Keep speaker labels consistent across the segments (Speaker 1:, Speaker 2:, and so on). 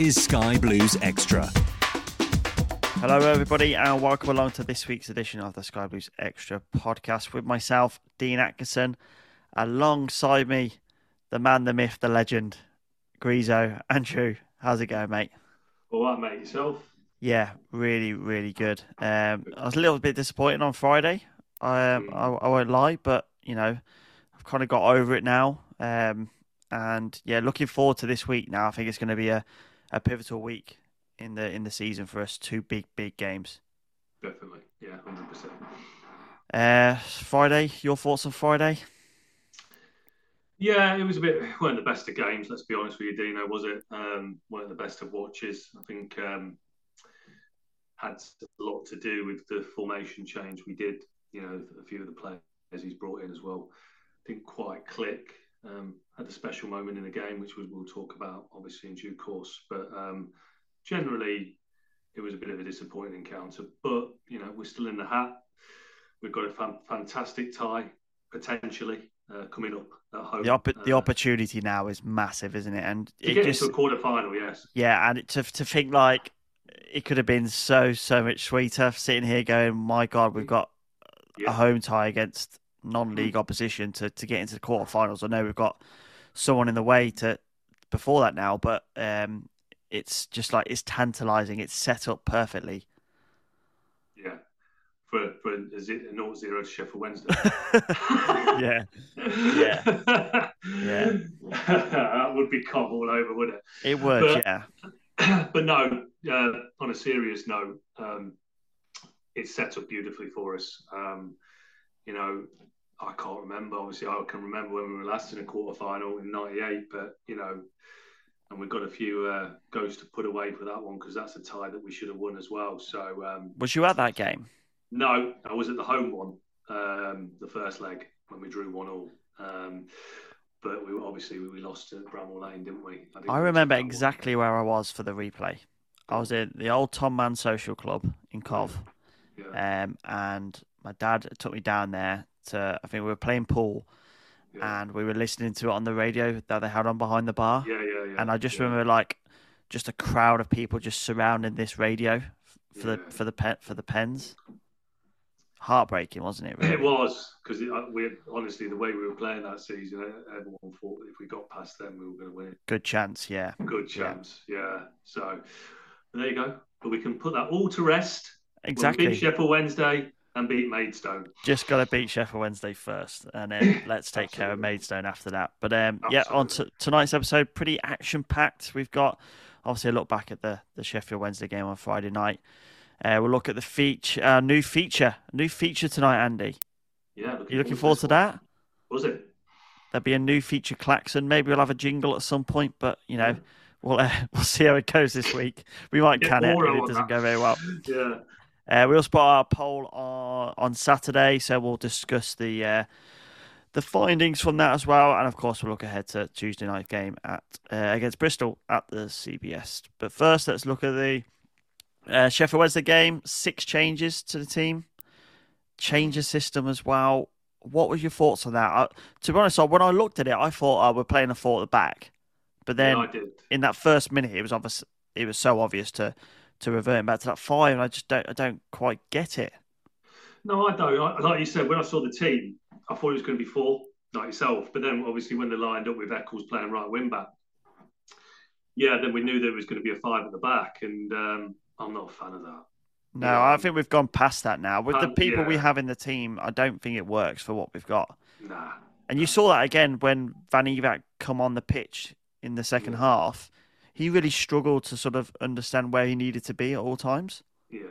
Speaker 1: Is
Speaker 2: Sky Blues Extra.
Speaker 3: Hello, everybody, and welcome along to this week's edition of the Sky Blues Extra podcast with myself, Dean Atkinson. Alongside me, the man, the myth, the legend, Grizo. Andrew, how's it going, mate?
Speaker 4: All right, mate. Yourself?
Speaker 3: Yeah, really, really good. Um, I was a little bit disappointed on Friday. Um, I, I won't lie, but you know, I've kind of got over it now. Um, and yeah, looking forward to this week now. I think it's going to be a, a pivotal week in the in the season for us. Two big, big games.
Speaker 4: Definitely. Yeah, hundred percent.
Speaker 3: Uh, Friday, your thoughts on Friday?
Speaker 4: Yeah, it was a bit weren't the best of games. Let's be honest with you, Dino. Was it? Um, weren't the best of watches. I think um, had a lot to do with the formation change we did. You know, a few of the players he's brought in as well didn't quite click. Um, had a special moment in the game, which we, we'll talk about obviously in due course. But um, generally, it was a bit of a disappointing encounter. But you know, we're still in the hat. We've got a fan- fantastic tie potentially uh, coming up at home.
Speaker 3: The opp- the
Speaker 4: Uh,
Speaker 3: opportunity now is massive, isn't it? And
Speaker 4: to
Speaker 3: it
Speaker 4: get
Speaker 3: just
Speaker 4: into a quarter final, yes.
Speaker 3: yeah, and it, to to think like it could have been so so much sweeter sitting here going, my God, we've got
Speaker 4: Yeah.
Speaker 3: a home tie against non-league opposition to, to get into the quarterfinals. I know we've got someone in the way to before that now, but um, it's just like it's tantalising. It's set up perfectly.
Speaker 4: Yeah. For for a ze- a 0 0 to Sheffield Wednesday.
Speaker 3: Yeah. Yeah. Yeah.
Speaker 4: that would be cob all over, wouldn't it?
Speaker 3: It would,
Speaker 4: But-
Speaker 3: yeah.
Speaker 4: but no, uh, on a serious note, um, it's set up beautifully for us. Um, you know, I can't remember. Obviously, I can remember when we were last in a quarter final in '98, but you know, and we've got a few uh, goals to put away for that one because that's a tie that we should have won as well. So um,
Speaker 3: Was you at that game?
Speaker 4: no, I was at the home one, um, the first leg when we drew one all. Um, but we obviously we lost at Bramall Lane, didn't we? didn't
Speaker 3: I remember
Speaker 4: that one.
Speaker 3: exactly where I was for the replay. I was in the old Tom Mann Social Club in Cov,
Speaker 4: Yeah.
Speaker 3: um, and my dad took me down there to. I think we were playing pool,
Speaker 4: Yeah.
Speaker 3: and we were listening to it on the radio that they had on behind the bar.
Speaker 4: Yeah, yeah, yeah.
Speaker 3: and I just
Speaker 4: yeah.
Speaker 3: remember like just a crowd of people just surrounding this radio for the for the pen for the pens. Heartbreaking, wasn't it? Really?
Speaker 4: It was because uh, we honestly the way we were playing that season, everyone thought if we got past them, we were going to win.
Speaker 3: Good chance, yeah.
Speaker 4: Good chance, yeah. So there you go. But we can put that all to rest.
Speaker 3: Exactly.
Speaker 4: beat Sheffield Wednesday and beat Maidstone.
Speaker 3: Just got to beat Sheffield Wednesday first, and then let's take care of Maidstone after that. But um, yeah, on to tonight's episode, pretty action packed. We've got obviously a look back at the the Sheffield Wednesday game on Friday night. Uh, we'll look at the feature, uh, new feature, new feature tonight, Andy.
Speaker 4: yeah.
Speaker 3: You looking forward to that?
Speaker 4: Was it?
Speaker 3: There'll be a new feature klaxon. Maybe we'll have a jingle at some point, but you know, we'll uh, we'll see how it goes this week. We might can it if it doesn't
Speaker 4: that.
Speaker 3: go very well.
Speaker 4: Yeah.
Speaker 3: Uh, we also put our poll on, on Saturday, so we'll discuss the uh, the findings from that as well, and of course we'll look ahead to Tuesday night game at uh, against Bristol at the CBS. But first, let's look at the uh, Sheffield Wednesday game. Six changes to the team, change the system as well. What were your thoughts on that? I, to be honest, when I looked at it, I thought oh, we're playing a four at the back, but then
Speaker 4: yeah,
Speaker 3: in that first minute, it was obvious. It was so obvious to to revert back to that five, and I just don't I don't quite get it.
Speaker 4: No, I don't. I, like you said, when I saw the team, I thought it was going to be four, like yourself. But then, obviously, when they lined up with Eccles playing right wing back, yeah, then we knew there was going to be a five at the back, and um, I'm not a fan of that.
Speaker 3: No,
Speaker 4: Yeah.
Speaker 3: I think we've gone past that now. With the
Speaker 4: Um,
Speaker 3: people we have in the team, I don't think it works for what we've got.
Speaker 4: Nah.
Speaker 3: And you saw that again when Van Ewijk come on the pitch in the second half. He really struggled to sort of understand where he needed to be at all times.
Speaker 4: Yeah,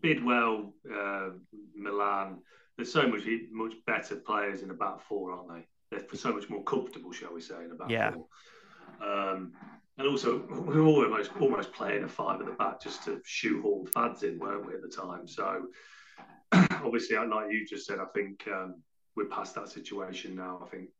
Speaker 4: Bidwell, uh, Milan. There's so much much better players in the back four, aren't they? They're so much more comfortable, shall we say, in the back
Speaker 3: Yeah.
Speaker 4: four. Um, and also, we were almost almost playing a five at the back just to shoehorn fads in, weren't we, at the time? So, obviously, like you just said, I think um, we're past that situation now. I think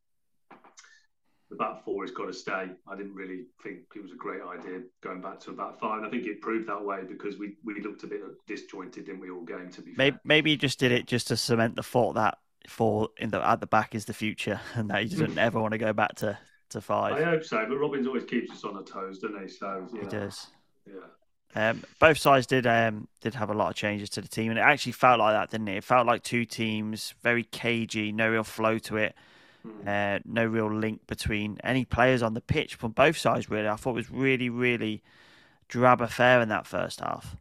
Speaker 4: the back four has got to stay. I didn't really think it was a great idea going back to a back five. I think it proved that way because we, we looked a bit disjointed, didn't we, all game, to be fair.
Speaker 3: Maybe, maybe he just did it just to cement the thought that four in the at the back is the future, and that he doesn't ever want to go back to to five.
Speaker 4: I hope so, but Robins always keeps us on our toes, doesn't he? So, you
Speaker 3: He
Speaker 4: know,
Speaker 3: does.
Speaker 4: Yeah.
Speaker 3: Um, both sides did um, did have a lot of changes to the team, and it actually felt like that, didn't it? It felt like two teams, very cagey, no real flow to it, uh, no real link between any players on the pitch from both sides. Really, I thought it was really, really drab affair in that first half.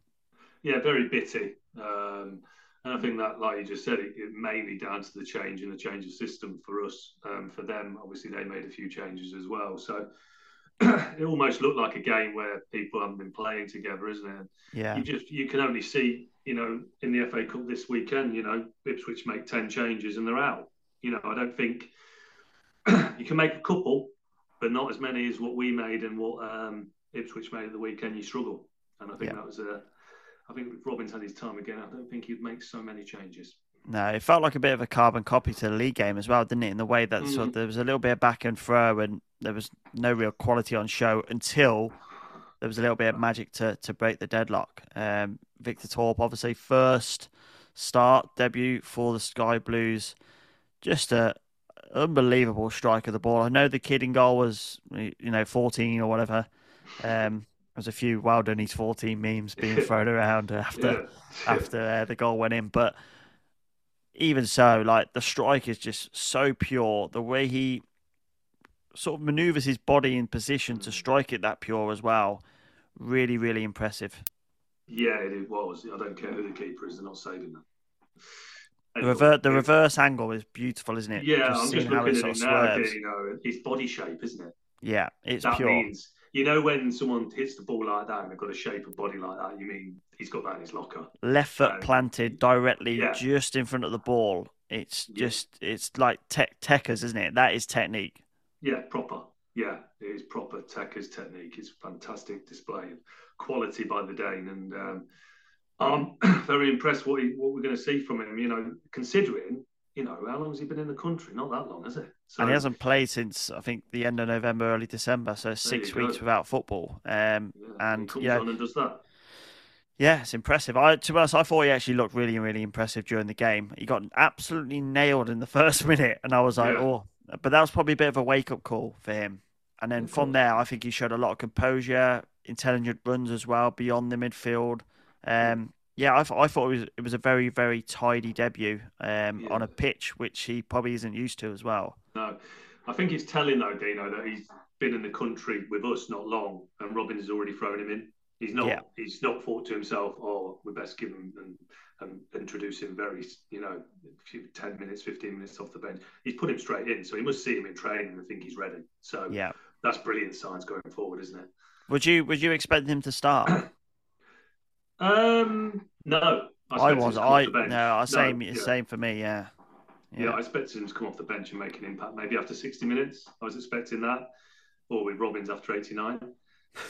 Speaker 4: Yeah, very bitty. Um, and I think that, like you just said, it, it mainly down to the change in the change of system for us. Um, for them, obviously, they made a few changes as well. So it almost looked like a game where people haven't been playing together, isn't it?
Speaker 3: Yeah.
Speaker 4: You just you can only see, you know, in the FA Cup this weekend, you know, Ipswich make ten changes and they're out. You know, I don't think you can make a couple, but not as many as what we made and what um, Ipswich made at the weekend. You struggle, and I think
Speaker 3: Yeah.
Speaker 4: that was a. I think if Robins had his time again, I don't think he'd make so many changes.
Speaker 3: No, it felt like a bit of a carbon copy to the league game as well, didn't it? In the way that sort of, there was a little bit of back and throw, and there was no real quality on show until there was a little bit of magic to to break the deadlock. Um, Victor Torp, obviously, first start debut for the Sky Blues, just a unbelievable strike of the ball. I know the kid in goal was you know 14 or whatever. Um, there's a few well done he's 14 memes being thrown around after
Speaker 4: Yeah.
Speaker 3: after uh, the goal went in, but even so, like the strike is just so pure. The way he sort of maneuvers his body in position to strike it that pure as well, really, really impressive.
Speaker 4: Yeah, it was. I don't care who the keeper is; they're not saving that.
Speaker 3: The reverse, the reverse angle is beautiful, isn't it?
Speaker 4: Yeah,
Speaker 3: Just
Speaker 4: I'm
Speaker 3: seeing
Speaker 4: just
Speaker 3: how
Speaker 4: looking
Speaker 3: it
Speaker 4: at it
Speaker 3: of
Speaker 4: now.
Speaker 3: swerves.
Speaker 4: You know, it's body shape, isn't it?
Speaker 3: Yeah, it's
Speaker 4: that
Speaker 3: pure.
Speaker 4: means you know when someone hits the ball like that and they've got a shape of body like that. You mean he's got that in his locker?
Speaker 3: Left foot
Speaker 4: Um,
Speaker 3: planted directly
Speaker 4: yeah.
Speaker 3: just in front of the ball. It's just, it's like tech techers, isn't it? That is technique.
Speaker 4: Yeah, proper. Yeah, it is proper Tekker's technique. It's fantastic display of quality by the Dane, and um, I'm very impressed what he, what we're going to see from him. You know, considering you know how long has he been in the country? Not that long, has it? So
Speaker 3: and he hasn't played since I think the end of November, early December, so six
Speaker 4: go.
Speaker 3: weeks without football. Um, and
Speaker 4: he comes
Speaker 3: yeah,
Speaker 4: on and does that.
Speaker 3: yeah, it's impressive. I to be honest, I thought he actually looked really, really impressive during the game. He got absolutely nailed in the first minute, and I was like,
Speaker 4: Yeah.
Speaker 3: oh, but that was probably a bit of a wake up call for him. And then from there, I think he showed a lot of composure, intelligent runs as well beyond the midfield. Um, yeah, I, th- I thought it was it was a very, very tidy debut um, on a pitch which he probably isn't used to as well.
Speaker 4: No, I think it's telling though, Dino, that he's been in the country with us not long, and Robin has already thrown him in. He's not.
Speaker 3: Yeah.
Speaker 4: He's not thought to himself, "Oh, we best give him and, and introduce him very, you know, few, ten minutes, fifteen minutes off the bench." He's put him straight in, so he must see him in training and think he's ready. So
Speaker 3: Yeah.
Speaker 4: that's brilliant signs going forward, isn't it?
Speaker 3: Would you would you expect him to start?
Speaker 4: Um, no,
Speaker 3: I
Speaker 4: him
Speaker 3: was.
Speaker 4: to come off
Speaker 3: I no. I same
Speaker 4: yeah.
Speaker 3: same for me. Yeah.
Speaker 4: Yeah. yeah. I expected him to come off the bench and make an impact. Maybe after 60 minutes, I was expecting that, or with Robins after 89.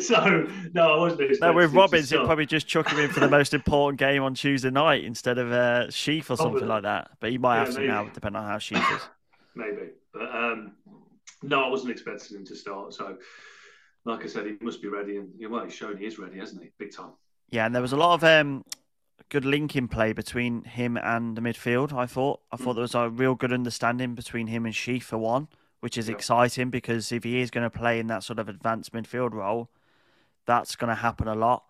Speaker 4: so no, I wasn't.
Speaker 3: No, with Robins, he'd probably just chuck him in for the most important game on Tuesday night instead of uh, Sheaf or something like that. But he might yeah, have to maybe. now, depending on how Sheaf is.
Speaker 4: maybe, but um, no, I wasn't expecting him to start. So, like I said, he must be ready, and well, he's shown he is ready, hasn't he? Big time.
Speaker 3: Yeah, and there was a lot of um, good linking play between him and the midfield. I thought. I thought mm. there was a real good understanding between him and Sheaf for one which is exciting because if he is going to play in that sort of advanced midfield role, that's going to happen a lot.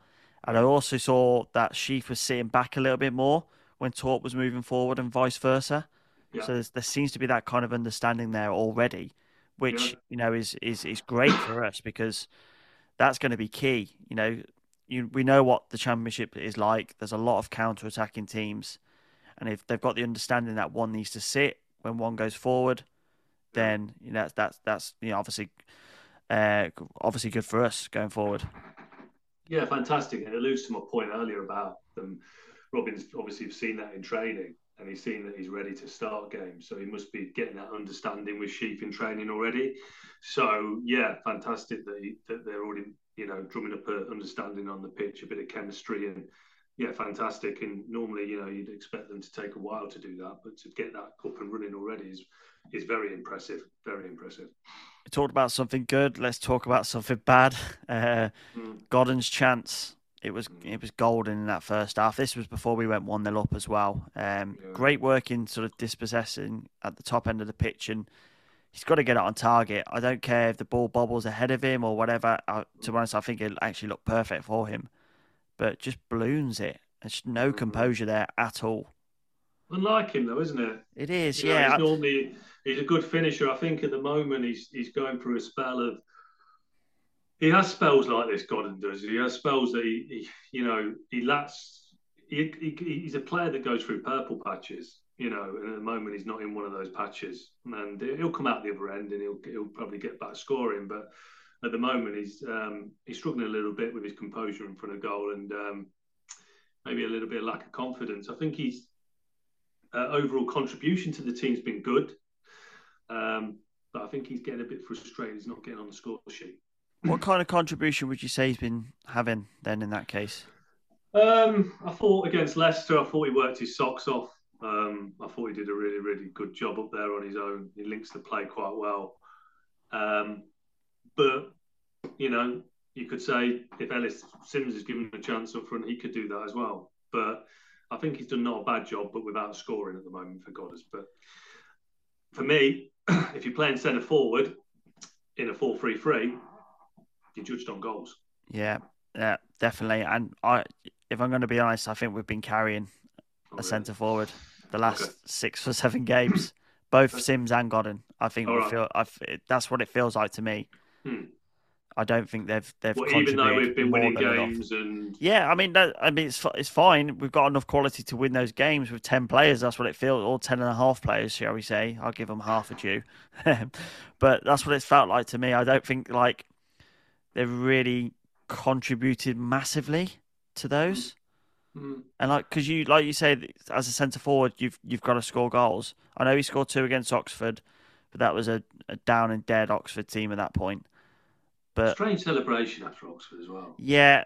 Speaker 3: And I also saw that Sheaf was sitting back a little bit more when Torp was moving forward and vice versa. Yeah. So there seems to be that kind of understanding there already, which yeah. you know is is is great for us because that's going to be key. You know, you, we know what the championship is like. There's a lot of counter attacking teams, and if they've got the understanding that one needs to sit when one goes forward, then you know, that's that's that's you know obviously uh, obviously good for us going forward.
Speaker 4: Yeah, fantastic. And it alludes to my point earlier about them. Robin's obviously seen that in training and he's seen that he's ready to start games. So he must be getting that understanding with Sheaf in training already. So yeah, fantastic that, he, that they're already you know drumming up an understanding on the pitch, a bit of chemistry, and yeah, fantastic. And normally you know you'd expect them to take a while to do that, but to get that up and running already is is very impressive. Very impressive.
Speaker 3: We talked about something good. Let's talk about something bad. Uh, mm. Godden's chance. It was it was golden in that first half. This was before we went one 0 up as well. Um, yeah. Great work in sort of dispossessing at the top end of the pitch, and he's got to get it on target. I don't care if the ball bobbles ahead of him or whatever. I, to be honest, I think it actually looked perfect for him, but just balloons it. There's no mm-hmm. composure there at all.
Speaker 4: Unlike him, though, isn't it?
Speaker 3: It is, you yeah.
Speaker 4: Know, normally he's a good finisher. I think at the moment he's he's going through a spell of. He has spells like this. Godden does. He has spells that he, he you know, he lacks. He, he, he's a player that goes through purple patches, you know, and at the moment he's not in one of those patches, and he'll come out the other end and he'll he'll probably get back scoring, but at the moment he's um, he's struggling a little bit with his composure in front of goal and um, maybe a little bit of lack of confidence. I think his uh, overall contribution to the team's been good. Um, but I think he's getting a bit frustrated. He's not getting on the score sheet.
Speaker 3: What kind of contribution would you say he's been having then in that case?
Speaker 4: Um, I thought against Leicester, I thought he worked his socks off. Um, I thought he did a really, really good job up there on his own. He links the play quite well. Um, but, you know, you could say if Ellis Simms is given a chance up front, he could do that as well. But I think he's done not a bad job, but without scoring at the moment for Godden. But for me, if you're playing centre forward in a 4 3 3, you're judged on goals.
Speaker 3: Yeah, yeah, definitely. And I, if I'm going to be honest, I think we've been carrying oh, a centre forward the last okay. six or seven games, both Simms and Godden. I think we right. feel I, that's what it feels like to me. Hmm. I don't think they've they've
Speaker 4: well, even though we've been winning games enough. and
Speaker 3: yeah, I mean that, I mean it's it's fine. We've got enough quality to win those games with ten players. That's what it feels, or ten and a half players, shall we say? I'll give them half a due, but that's what it's felt like to me. I don't think like they've really contributed massively to those. Mm-hmm. And like, because you, like you said, as a centre forward, you've you've got to score goals. I know he scored two against Oxford, but that was a, a down and dead Oxford team at that point. But
Speaker 4: strange celebration after Oxford as well.
Speaker 3: Yeah,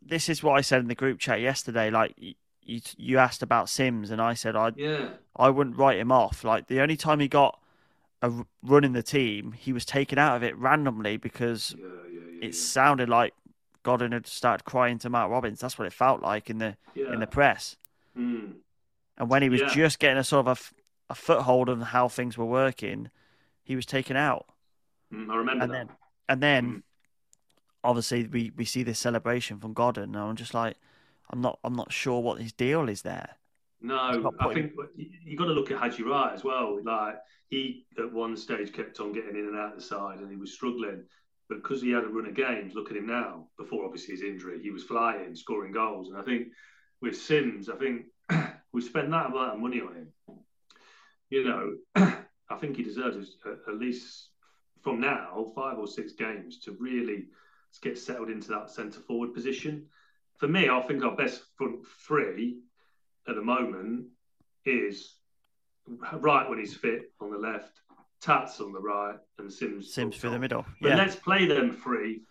Speaker 3: this is what I said in the group chat yesterday. Like you, you asked about Simms, and I said I,
Speaker 4: yeah,
Speaker 3: I wouldn't write him off. Like the only time he got a run in the team, he was taken out of it randomly because yeah, yeah, yeah, it sounded like Godden had started crying to Mark Robins. That's what it felt like in the in the press.
Speaker 4: Mm.
Speaker 3: And when he was just getting a sort of a, a, foothold on how things were working, he was taken out.
Speaker 4: Mm, I remember
Speaker 3: and
Speaker 4: that.
Speaker 3: Then, and then mm obviously we, we see this celebration from Godden, and I'm just like, I'm not I'm not sure what his deal is there.
Speaker 4: No, I think you've got to look at Haji Wright as well. Like he at one stage kept on getting in and out of the side, and he was struggling. But because he had a run of games, look at him now. Before obviously his injury, he was flying, scoring goals, and I think with Simms, I think we spend that amount of money on him. You know, I think he deserves at least from now five or six games to really get settled into that centre forward position. For me, I think our best front three at the moment is Wright when he's fit on the left, Tats on the right, and Simms.
Speaker 3: Simms through the middle.
Speaker 4: But
Speaker 3: Yeah,
Speaker 4: let's play them three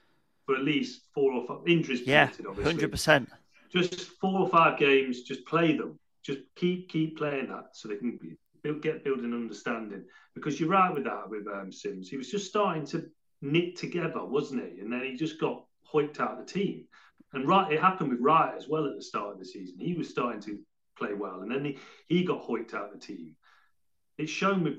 Speaker 4: for at least four or five injuries.
Speaker 3: yeah, hundred percent.
Speaker 4: Just four or five games. Just play them. Just keep keep playing that so they can build, get building understanding. Because you're right with that with um, Simms. He was just starting to knit together, wasn't he? And then he just got hoiked out of the team. And Wright, it happened with Wright as well at the start of the season. He was starting to play well, and then he, he got hoiked out of the team. It's shown with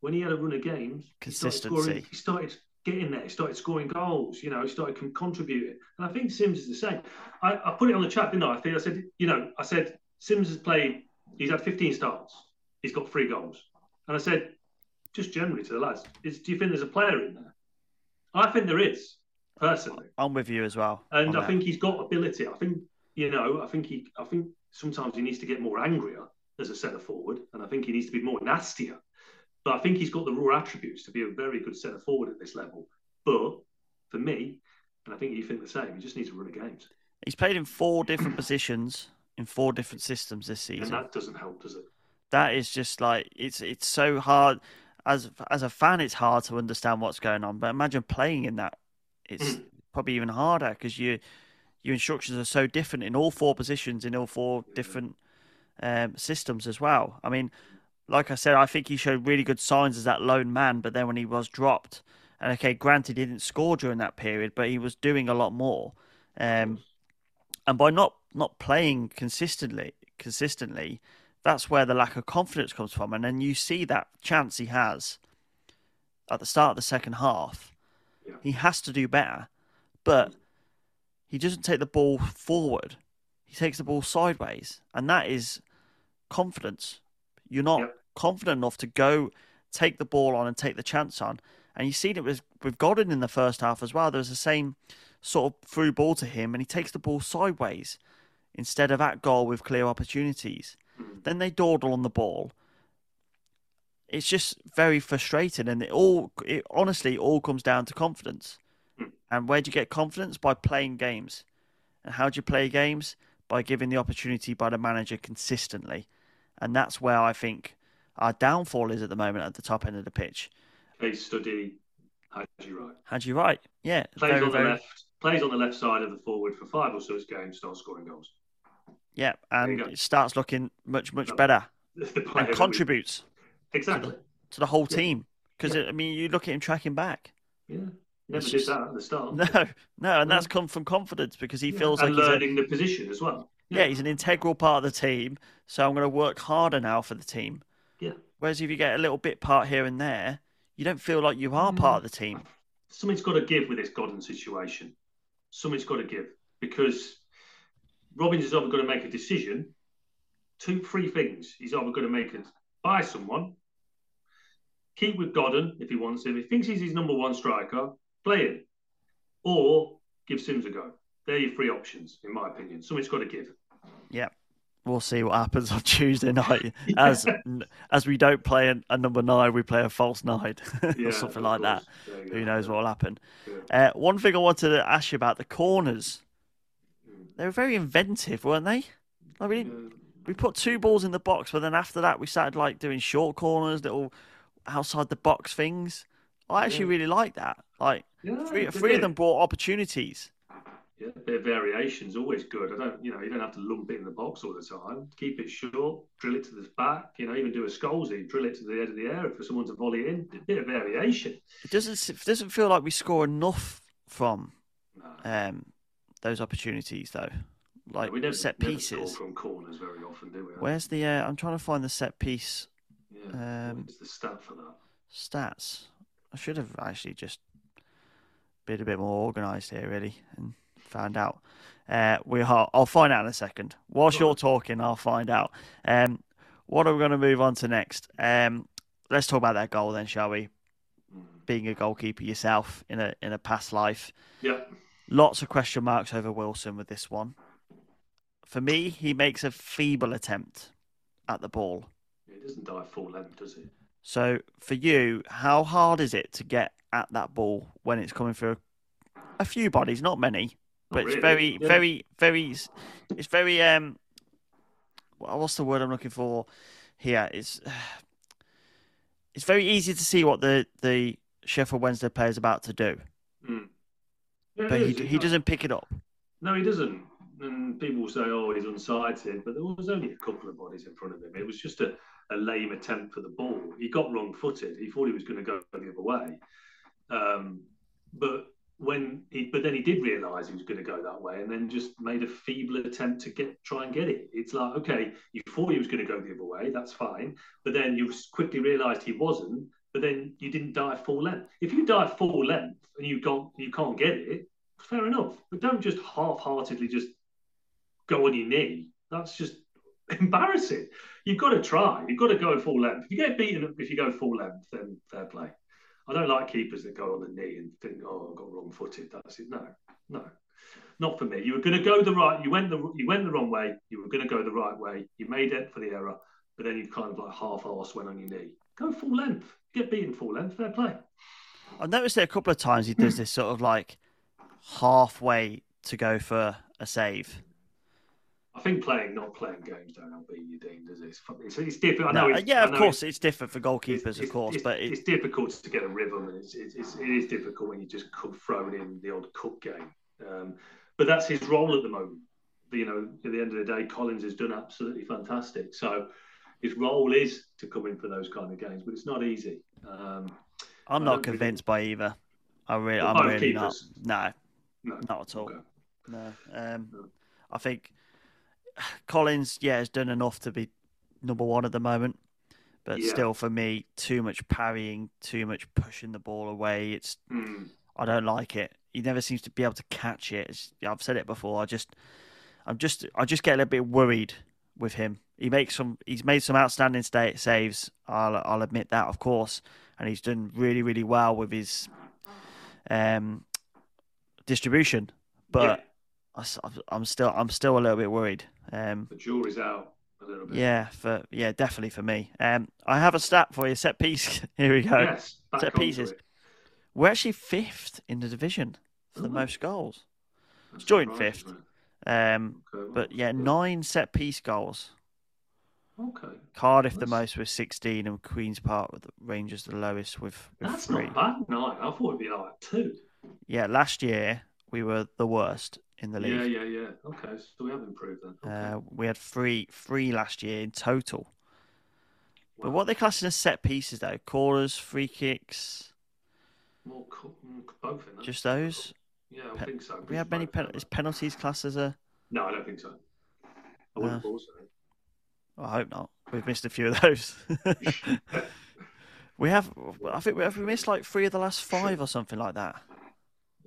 Speaker 4: when he had a run of games. He started, scoring,
Speaker 3: Consistency.
Speaker 4: he started getting there. He started scoring goals. You know, he started contributing. And I think Simms is the same. I, I put it on the chat, didn't I? I think I said, you know, I said Simms has played. He's had 15 starts. He's got three goals. And I said, just generally to the lads, is, do you think there's a player in there? I think there is, personally.
Speaker 3: I'm with you as well.
Speaker 4: And I
Speaker 3: that.
Speaker 4: think he's got ability. I think you know. I think he. I think sometimes he needs to get more angrier as a centre forward, and I think he needs to be more nastier. But I think he's got the raw attributes to be a very good centre forward at this level. But for me, and I think you think the same, he just needs to run the games,
Speaker 3: he's played in four different positions in four different systems this season.
Speaker 4: and that doesn't help, does it?
Speaker 3: that is just like it's it's so hard as as a fan it's hard to understand what's going on but imagine playing in that it's
Speaker 4: Mm.
Speaker 3: probably even harder because you your instructions are so different in all four positions in all four different um, systems as well i mean like i said i think he showed really good signs as that lone man but then when he was dropped and okay granted he didn't score during that period but he was doing a lot more um, and by not not playing consistently consistently that's where the lack of confidence comes from. And then you see that chance he has at the start of the second half.
Speaker 4: Yeah.
Speaker 3: He has to do better, but he doesn't take the ball forward. He takes the ball sideways, and that is confidence. You're not
Speaker 4: Yep.
Speaker 3: confident enough to go take the ball on and take the chance on. And you've seen it with with Godden in the first half as well. There was the same sort of through ball to him, and he takes the ball sideways instead of at goal with clear opportunities. Mm-hmm. Then they dawdle on the ball. It's just very frustrating, and it all it honestly all comes down to confidence. And where do you get confidence? By playing games. And how do you play games? By giving the opportunity by the manager consistently. And that's where I think our downfall is at the moment at the top end of the pitch.
Speaker 4: Case study, Haji Wright.
Speaker 3: Had you right? Yeah.
Speaker 4: Plays
Speaker 3: very,
Speaker 4: on the
Speaker 3: very-
Speaker 4: left. Plays on the left side of the forward for five or six games. Starts scoring goals.
Speaker 3: Yeah, and it starts looking much, much
Speaker 4: No.
Speaker 3: better and contributes
Speaker 4: exactly.
Speaker 3: to the whole
Speaker 4: Yeah.
Speaker 3: team. Because,
Speaker 4: Yeah.
Speaker 3: I mean, you look at him tracking back.
Speaker 4: Yeah, never
Speaker 3: It's
Speaker 4: did
Speaker 3: just-
Speaker 4: that at the start.
Speaker 3: No, no, and that's come from confidence because he
Speaker 4: Yeah,
Speaker 3: feels
Speaker 4: and
Speaker 3: like he's a,
Speaker 4: learning the position as well.
Speaker 3: yeah, he's an integral part of the team. So I'm going to work harder now for the team.
Speaker 4: Yeah.
Speaker 3: Whereas if you get a little bit part here and there, you don't feel like you are part of the team.
Speaker 4: something's got to give with this Godden situation. Something's got to give because Robins is either going to make a decision. Two, three things. He's either going to make it buy someone, keep with Godden if he wants him. If he thinks he's his number one striker, play him, or give Simms a go. They're your three options, in my opinion. Something's got to give.
Speaker 3: Yeah. We'll see what happens on Tuesday night. As as we don't play a, a number nine, we play a false nine
Speaker 4: Yeah,
Speaker 3: or something like that.
Speaker 4: course. You
Speaker 3: Who
Speaker 4: go.
Speaker 3: knows what will happen?
Speaker 4: Yeah.
Speaker 3: Uh, one thing I wanted to ask you about the corners. They were very inventive, weren't they? Like we, we put two balls in the box, but then after that we started like doing short corners, little outside the box things. I actually
Speaker 4: Yeah.
Speaker 3: really like that. Like
Speaker 4: Yeah,
Speaker 3: three, three of them brought opportunities.
Speaker 4: Yeah, a bit of variation's always good. I don't, you know, you don't have to lump it in the box all the time. Keep it short, drill it to the back. You know, even do a Scholesy, drill it to the edge of the area for someone to volley in. A bit of variation.
Speaker 3: It doesn't it doesn't feel like we score enough from um, those opportunities though, like
Speaker 4: we never,
Speaker 3: set pieces.
Speaker 4: from corners very often, do we?
Speaker 3: Where's the? Uh, I'm trying to find the set piece
Speaker 4: yeah.
Speaker 3: um,
Speaker 4: What's the stat for that?
Speaker 3: stats. I should have actually just been a bit more organised here, really, and found out. Uh, we are, I'll find out in a second. Whilst you're talking, I'll find out. Um, what are we going to move on to next? Um, let's talk about that goal then, shall we? Being a goalkeeper yourself in a in a past life,
Speaker 4: Yeah,
Speaker 3: lots of question marks over Wilson with this one. For me, he makes a feeble attempt at the ball.
Speaker 4: it doesn't die full length, does it?
Speaker 3: So for you, how hard is it to get at that ball when it's coming through a few bodies, not many, but
Speaker 4: Not
Speaker 3: it's
Speaker 4: really,
Speaker 3: very,
Speaker 4: yeah.
Speaker 3: very, very, it's very um, what's the word I'm looking for here? It's it's very easy to see what the the Sheffield Wednesday player is about to do,
Speaker 4: Mm. Yeah,
Speaker 3: but he he
Speaker 4: does.
Speaker 3: doesn't pick it up.
Speaker 4: No, he doesn't. And people will say, "Oh, he's unsighted," but there was only a couple of bodies in front of him. It was just a, a lame attempt for the ball. He got wrong-footed. He thought he was going to go the other way, um, but when he, but then he did realise he was going to go that way, and then just made a feeble attempt to get try and get it. It's like, okay, you thought he was going to go the other way. That's fine, but then you quickly realised he wasn't. But then you didn't dive full length. If you dive full length and you can't you can't get it, fair enough. But don't just half-heartedly just go on your knee. That's just embarrassing. You've got to try. You've got to go full length. If you get beaten if you go full length, then fair play. I don't like keepers that go on the knee and think, "Oh, I got wrong-footed." That's it. No, no, not for me. You were going to go the right. You went the you went the wrong way. You were going to go the right way. You made it for the error, but then you kind of like half-arse went on your knee. Go full length. Get beaten full length. Fair play.
Speaker 3: I've noticed it a couple of times. He does this sort of like halfway to go for a save.
Speaker 4: I think playing, not playing games, don't help you, Dean. Does it? It's, it's, it's different. I
Speaker 3: No,
Speaker 4: know. It's,
Speaker 3: yeah, of course,
Speaker 4: it's-
Speaker 3: it's different for goalkeepers, of course,
Speaker 4: it's,
Speaker 3: but it,
Speaker 4: it's difficult to get a rhythm, and it's, it's, it's it is difficult when you just thrown in the odd cook game. Um, but that's his role at the moment. You know, at the end of the day, Collins has done absolutely fantastic. So his role is to come in for those kind of games, but it's not easy. Um,
Speaker 3: I'm not
Speaker 4: think-
Speaker 3: convinced by either. I really, I'm really not. No,
Speaker 4: no,
Speaker 3: not at all.
Speaker 4: okay.
Speaker 3: No, um,
Speaker 4: No.
Speaker 3: I think Collins, yeah, has done enough to be number one at the moment, but
Speaker 4: Yeah.
Speaker 3: still, for me, too much parrying, too much pushing the ball away. It's
Speaker 4: Hmm.
Speaker 3: I don't like it. He never seems to be able to catch it. It's, I've said it before. I just, I'm just, I just get a little bit worried with him. He makes some, he's made some outstanding sta saves. I'll, I'll admit that, of course, and he's done really, really well with his um, distribution. But I, am still, I'm still a little bit worried. Um,
Speaker 4: The jury's out a little bit.
Speaker 3: yeah, for yeah, definitely for me. Um, I have a stat for you. Set piece. Here we go.
Speaker 4: Yes.
Speaker 3: Set pieces. We're actually fifth in the division for the most goals.
Speaker 4: That's
Speaker 3: joint fifth. Um,
Speaker 4: Okay, well,
Speaker 3: but yeah,
Speaker 4: good.
Speaker 3: nine set piece goals.
Speaker 4: Okay.
Speaker 3: Cardiff the most with 16, and Queens Park with the Rangers the lowest with, with
Speaker 4: That's
Speaker 3: three.
Speaker 4: not bad. Nine. I thought it'd be like two.
Speaker 3: Yeah, last year we were the worst in the league.
Speaker 4: yeah, yeah. Yeah. Okay, so we have improved then. Okay.
Speaker 3: Uh, we had three, three last year in total. But
Speaker 4: Wow.
Speaker 3: what are they classing as set pieces though? Corners, free kicks,
Speaker 4: More co- mm, both in
Speaker 3: just those.
Speaker 4: Yeah, I
Speaker 3: Pe-
Speaker 4: think so.
Speaker 3: Have we had many pen- is penalties classed as a?
Speaker 4: No, I don't think so. I wouldn't have thought so.
Speaker 3: I hope not. We've missed a few of those. we have. I think we have we missed like three of the last five or something like that.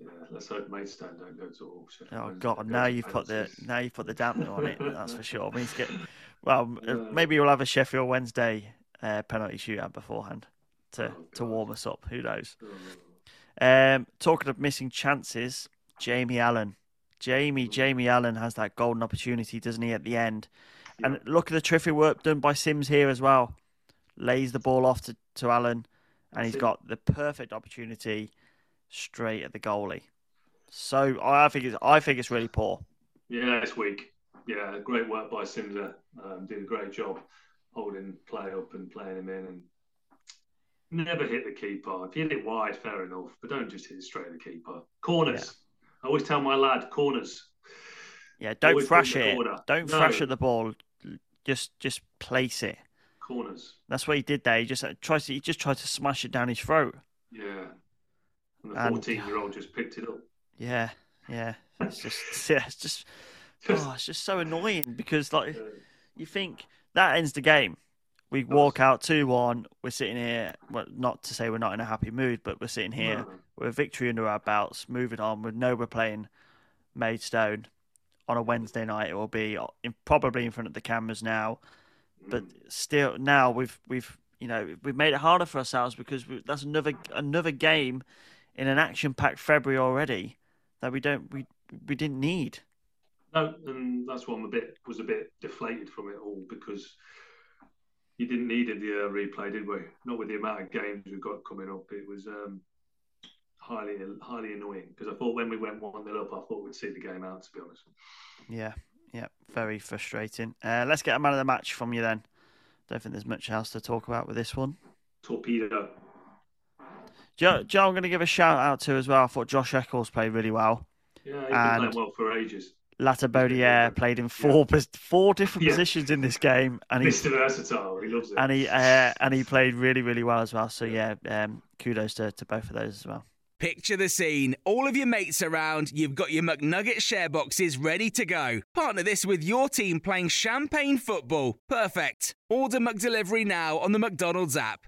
Speaker 4: Yeah, let's hope Maidstone don't go to auction.
Speaker 3: Oh God! Now you've put the now you've put the dampener on it. That's for sure. We need to get. Well, uh,
Speaker 4: Yeah.
Speaker 3: maybe we'll have a Sheffield Wednesday uh, penalty shootout beforehand to
Speaker 4: Oh,
Speaker 3: to warm us up. Who knows?
Speaker 4: Oh,
Speaker 3: Um, talking of missing chances, Jamie Allen. Jamie Jamie Allen has that golden opportunity, doesn't he, at the end? And look at the terrific work done by Simms here as well. Lays the ball off to, to Allen, and
Speaker 4: That's
Speaker 3: he's
Speaker 4: it.
Speaker 3: got the perfect opportunity straight at the goalie. So I think it's I think it's really poor.
Speaker 4: Yeah, it's weak. Yeah, great work by Simser. Um, did a great job holding play up and playing him in, and never hit the keeper. If you hit it wide, fair enough, but don't just hit it straight at the keeper. Corners. I always tell my lad, corners.
Speaker 3: Yeah, don't
Speaker 4: Always
Speaker 3: thrash
Speaker 4: put in the
Speaker 3: it.
Speaker 4: corner.
Speaker 3: Don't
Speaker 4: No.
Speaker 3: thrash at the ball. Just just place it.
Speaker 4: Corners.
Speaker 3: That's what he did there. He just uh, tries to he just tried to smash it down his throat.
Speaker 4: Yeah. And the 14 year old just picked it up.
Speaker 3: Yeah, yeah. It's just yeah, it's just oh, it's just so annoying because like you think that ends the game. We walk out two one. We're sitting here. Well, not to say we're not in a happy mood, but we're sitting here
Speaker 4: No.
Speaker 3: with a victory under our belts, moving on. We know we're playing Maidstone on a Wednesday night. It will be in, probably in front of the cameras now, but mm. still now we've we've you know we've made it harder for ourselves because we, that's another another game in an action-packed February already that we don't we we didn't need.
Speaker 4: No, and that's why I'm a bit was a bit deflated from it all because you didn't need it the uh, replay, did we? Not with the amount of games we've got coming up. It was um, highly highly annoying because I thought when we went one 0 up, I thought we'd see the game out. To be honest,
Speaker 3: Yeah, Yeah, very frustrating. Uh, let's get a man of the match from you then. Don't think there's much else to talk about with this one.
Speaker 4: Torpedo.
Speaker 3: Joe, Joe I'm going to give a shout out to as well. I thought Josh Eccles played really well.
Speaker 4: Yeah, he's been playing well for ages.
Speaker 3: Latibeaudiere played in four pos- four different
Speaker 4: Yeah.
Speaker 3: positions in this game, and he
Speaker 4: Mr. Versatile, he loves it.
Speaker 3: and he uh, and he played really really well as well. So yeah, um, kudos to, to both of those as well.
Speaker 5: Picture the scene. All of your mates around, you've got your McNugget share boxes ready to go. Partner this with your team playing champagne football. Perfect. Order McDelivery now on the McDonald's app.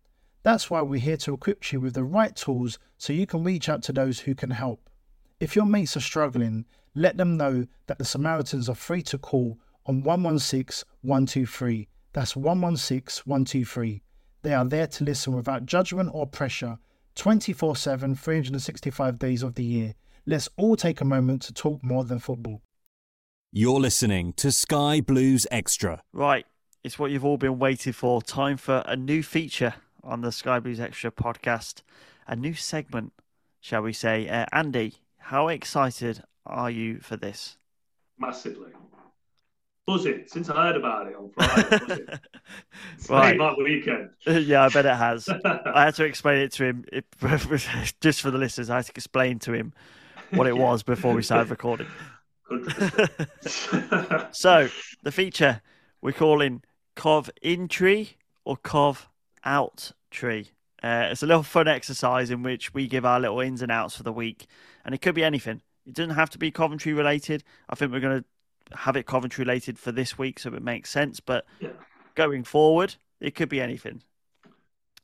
Speaker 6: That's why we're here to equip you with the right tools so you can reach out to those who can help. If your mates are struggling, let them know that the Samaritans are free to call on 116 123. That's 116 123. They are there to listen without judgment or pressure 24 7, 365 days of the year. Let's all take a moment to talk more than football.
Speaker 2: You're listening to Sky Blues Extra.
Speaker 3: Right, it's what you've all been waiting for. Time for a new feature on the Sky Blues Extra podcast, a new segment, shall we say? Uh, Andy, how excited are you for this?
Speaker 4: Massively. Buzzing. Since I heard about it on Friday. It's
Speaker 3: Right.
Speaker 4: my weekend.
Speaker 3: yeah, I bet it has. I had to explain it to him, it, just for the listeners. I had to explain to him what it was before we started recording. So, the feature we're calling Cov in tree or Cov out tree. Uh, it's a little fun exercise in which we give our little ins and outs for the week, and it could be anything. It doesn't have to be Coventry related. I think we're going to have it Coventry related for this week, so it makes sense. But
Speaker 4: Yeah.
Speaker 3: going forward, it could be anything.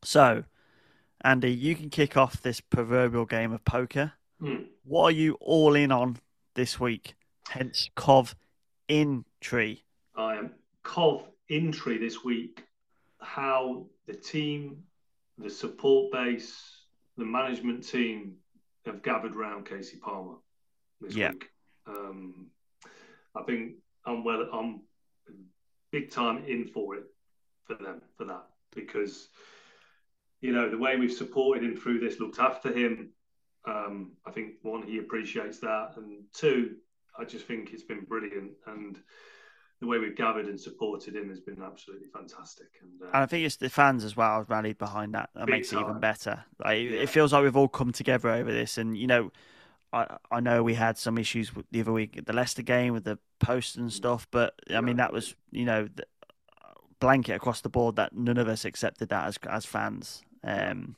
Speaker 3: So, Andy, you can kick off this proverbial game of poker.
Speaker 4: Hmm.
Speaker 3: What are you all in on this week? Hence, Cov in tree.
Speaker 4: I am Cov entry this week. How the team, the support base, the management team have gathered around Kasey Palmer this
Speaker 3: Yeah.
Speaker 4: week. Um, I think I'm well. I'm big time in for it for them for that because you know the way we've supported him through this, looked after him. Um, I think one he appreciates that, and two, I just think it's been brilliant and the way we've gathered and supported him has been absolutely fantastic. And, uh,
Speaker 3: And I think it's the fans as well have rallied behind that. That makes it even better. Like,
Speaker 4: Yeah.
Speaker 3: It feels like we've all come together over this. And, you know, I, I know we had some issues with the other week at the Leicester game with the posts and stuff, but I mean, that was, you know, the, blanket across the board that none of us accepted that as, as fans. Um,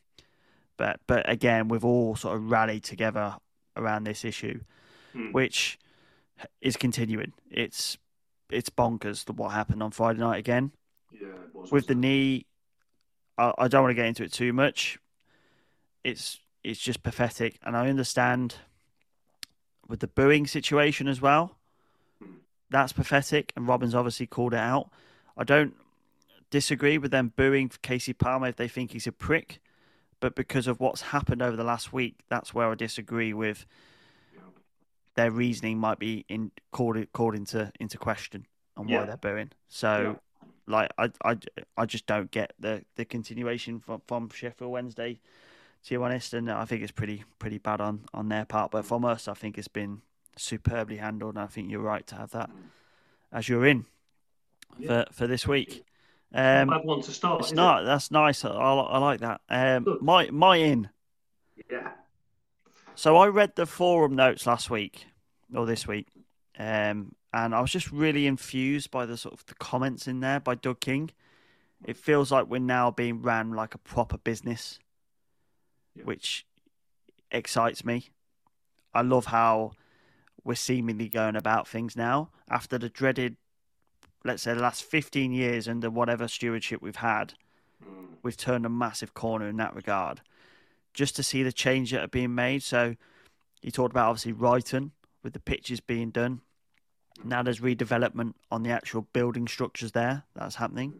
Speaker 3: but, but again, we've all sort of rallied together around this issue,
Speaker 4: Hmm.
Speaker 3: which is continuing. It's, it's bonkers what happened on Friday night again
Speaker 4: yeah, was,
Speaker 3: with the knee, I, I don't want to get into it too much. It's it's just pathetic, and I understand with the booing situation as well.
Speaker 4: Hmm.
Speaker 3: That's pathetic, and Robins obviously called it out. I don't disagree with them booing Kasey Palmer if they think he's a prick, but because of what's happened over the last week, that's where I disagree with. Their reasoning might be in called called into into question on why
Speaker 4: Yeah.
Speaker 3: they're booing. So, like, I, I, I just don't get the the continuation from from Sheffield Wednesday. To be honest, and I think it's pretty pretty bad on on their part. But from us, I think it's been superbly handled, and I think you're right to have that as you're in
Speaker 4: Yeah.
Speaker 3: for for this week.
Speaker 4: Not
Speaker 3: Um,
Speaker 4: bad one to start.
Speaker 3: it's
Speaker 4: is it?
Speaker 3: not. That's nice. I, I like that. Um,
Speaker 4: Good.
Speaker 3: my my in.
Speaker 4: Yeah.
Speaker 3: So I read the forum notes last week or this week, um, and I was just really infused by the sort of the comments in there by Doug King. It feels like we're now being ran like a proper business,
Speaker 4: Yeah.
Speaker 3: which excites me. I love how we're seemingly going about things now after the dreaded, let's say, the last 15 years under whatever stewardship we've had
Speaker 4: Mm.
Speaker 3: we've turned a massive corner in that regard. Just to see the change that are being made. So you talked about obviously Ryton with the pitches being done. Now there's redevelopment on the actual building structures there. That's happening.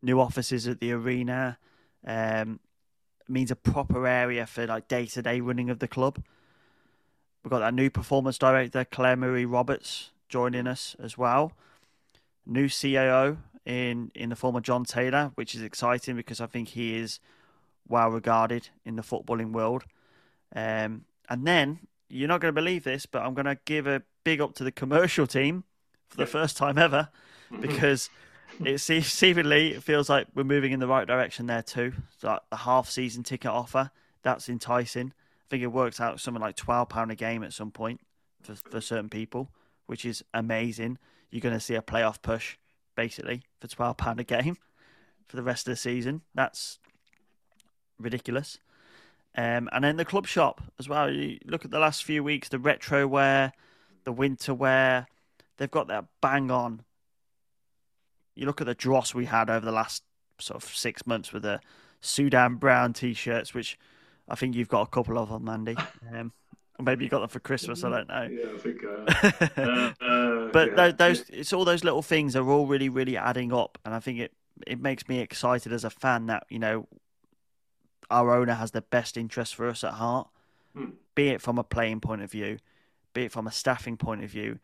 Speaker 3: new offices at the arena. Um, means a proper area for like day to day running of the club. We've got that new performance director, Claire Marie Roberts, joining us as well. New CAO in in the form of John Taylor, which is exciting because I think he is well regarded in the footballing world. Um, and then you're not going to believe this, but I'm going to give a big up to the commercial team for the first time ever because it seemingly it feels like we're moving in the right direction there too. So like the half season ticket offer that's enticing. I think it works out something like twelve pound a game at some point for for certain people, which is amazing. You're going to see a playoff push basically for twelve pound a game for the rest of the season. That's ridiculous. Um, and then the club shop as well. You look at the last few weeks, the retro wear, the winter wear. They've got that bang on you look at the dross we had over the last sort of six months with the Sudan brown t-shirts, which I think you've got a couple of them, Andy. Um, maybe you got them for Christmas. I don't know.
Speaker 4: Yeah, I think. Uh, uh, uh,
Speaker 3: but
Speaker 4: yeah.
Speaker 3: those, it's all those little things are all really, really adding up, and I think it it makes me excited as a fan that you know our owner has the best interest for us at heart,
Speaker 4: hmm.
Speaker 3: be it from a playing point of view, be it from a staffing point of view,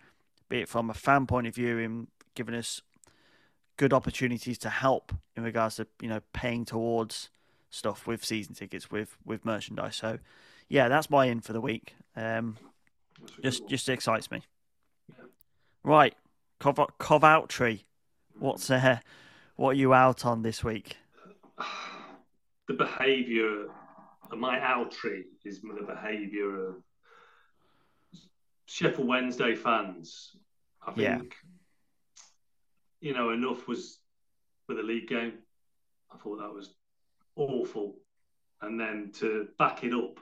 Speaker 3: be it from a fan point of view, in giving us good opportunities to help in regards to you know paying towards stuff with season tickets with with merchandise. So yeah, that's my in for the week. Um, just just excites me.
Speaker 4: Yeah.
Speaker 3: Right, Cov tree. What's uh, what are you out on this week?
Speaker 4: The behaviour, my out tree is the behaviour of Sheffield Wednesday fans. I think
Speaker 3: Yeah.
Speaker 4: you know, enough was with the league game. I thought that was awful. And then to back it up.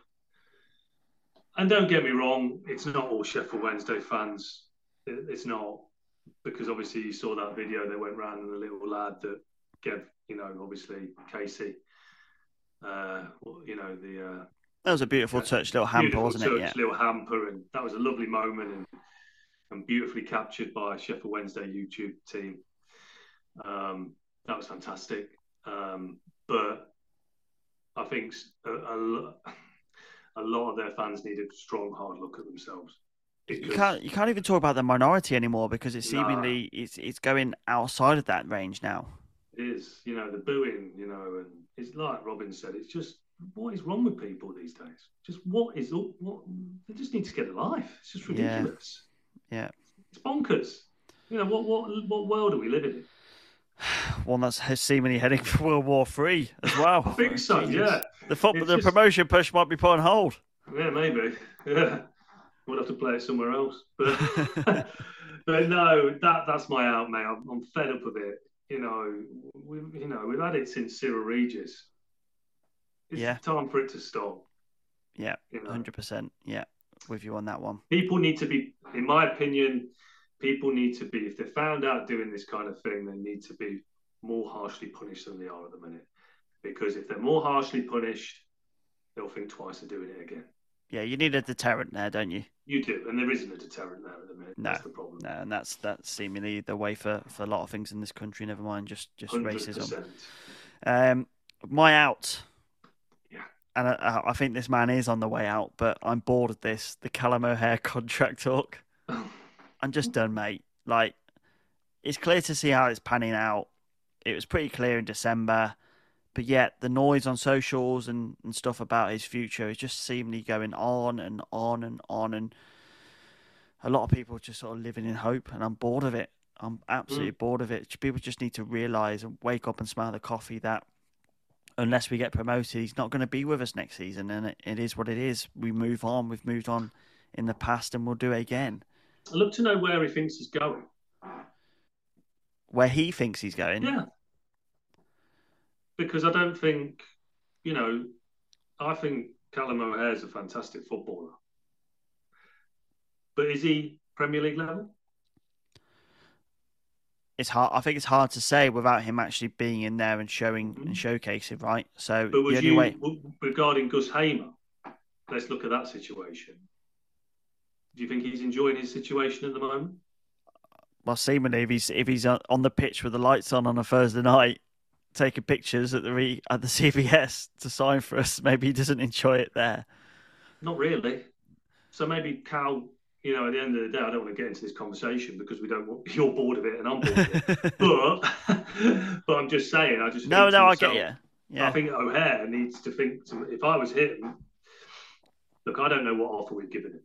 Speaker 4: And don't get me wrong, it's not all Sheffield Wednesday fans. It's not. Because obviously you saw that video that went round and the little lad that gave, you know, obviously Kasey, uh, you know, the uh,
Speaker 3: That was a beautiful touch, little hamper, wasn't
Speaker 4: touch,
Speaker 3: it? Yeah.
Speaker 4: Little hamper, and that was a lovely moment and, and beautifully captured by Sheffield Wednesday YouTube team. Um, that was fantastic. Um, but I think a, a, a lot of their fans need a strong, hard look at themselves.
Speaker 3: You can't you can't even talk about the minority anymore because it's
Speaker 4: Nah.
Speaker 3: seemingly it's it's going outside of that range now.
Speaker 4: It is, you know, the booing, you know, and it's like Robin said, it's just what is wrong with people these days? Just what is up? What they just need to get a life. It's just ridiculous.
Speaker 3: Yeah. yeah.
Speaker 4: It's bonkers. You know what? What what world are we living in?
Speaker 3: One that's seemingly heading for World War Three as well.
Speaker 4: I think so.
Speaker 3: Jesus.
Speaker 4: Yeah.
Speaker 3: The
Speaker 4: It's
Speaker 3: the
Speaker 4: just-
Speaker 3: promotion push might be put on hold.
Speaker 4: Yeah, maybe. Yeah, we'll have to play it somewhere else. But but no, that that's my out, mate. I'm, I'm fed up with it. You know, we you know we've had it since Cyril Regis. It's
Speaker 3: Yeah.
Speaker 4: time for it to stop.
Speaker 3: Yeah,
Speaker 4: You know.
Speaker 3: hundred percent. Yeah, with you on that one.
Speaker 4: People need to be, in my opinion, people need to be. If they're found out doing this kind of thing, they need to be more harshly punished than they are at the minute. Because if they're more harshly punished, they'll think twice of doing it again.
Speaker 3: Yeah, you need a deterrent there, don't you?
Speaker 4: You do, and there isn't a deterrent there at the minute.
Speaker 3: No,
Speaker 4: That's the problem.
Speaker 3: no, and that's that's seemingly the way for, for a lot of things in this country. Never mind just just racism.
Speaker 4: 100%.
Speaker 3: Um, my out.
Speaker 4: Yeah.
Speaker 3: And I, I think this man is on the way out, but I'm bored of this. The Callum O'Hare contract talk. I'm just done, mate. Like, it's clear to see how it's panning out. It was pretty clear in December, but yet the noise on socials and, and stuff about his future is just seemingly going on and on and on. And a lot of people are just sort of living in hope, and I'm bored of it. I'm absolutely mm. bored of it. People just need to realise and wake up and smell the coffee that unless we get promoted, he's not going to be with us next season. And it, it is what it is. We move on. We've moved on in the past, and we'll do it again.
Speaker 4: I'd love to know where he thinks he's going.
Speaker 3: Where he thinks he's going.
Speaker 4: Yeah. Because I don't think, you know, I think Callum O'Hare is a fantastic footballer. But is he Premier League level?
Speaker 3: It's hard. I think it's hard to say without him actually being in there and showing and mm-hmm. showcasing, right? So
Speaker 4: But was you
Speaker 3: way.
Speaker 4: regarding Gus Hamer? Let's look at that situation. Do you think he's enjoying his situation at the moment?
Speaker 3: Well, seemingly, if he's if he's on the pitch with the lights on on a Thursday night, taking pictures at the re, at the CBS to sign for us. Maybe he doesn't enjoy it there.
Speaker 4: Not really. So maybe Cal, you know, at the end of the day, I don't want to get into this conversation because we don't want you're bored of it and I'm bored of it. but but I'm just saying, I just
Speaker 3: no, no, I get you. Yeah,
Speaker 4: I think O'Hare needs to think. To, if I was him, look, I don't know what offer we've given him.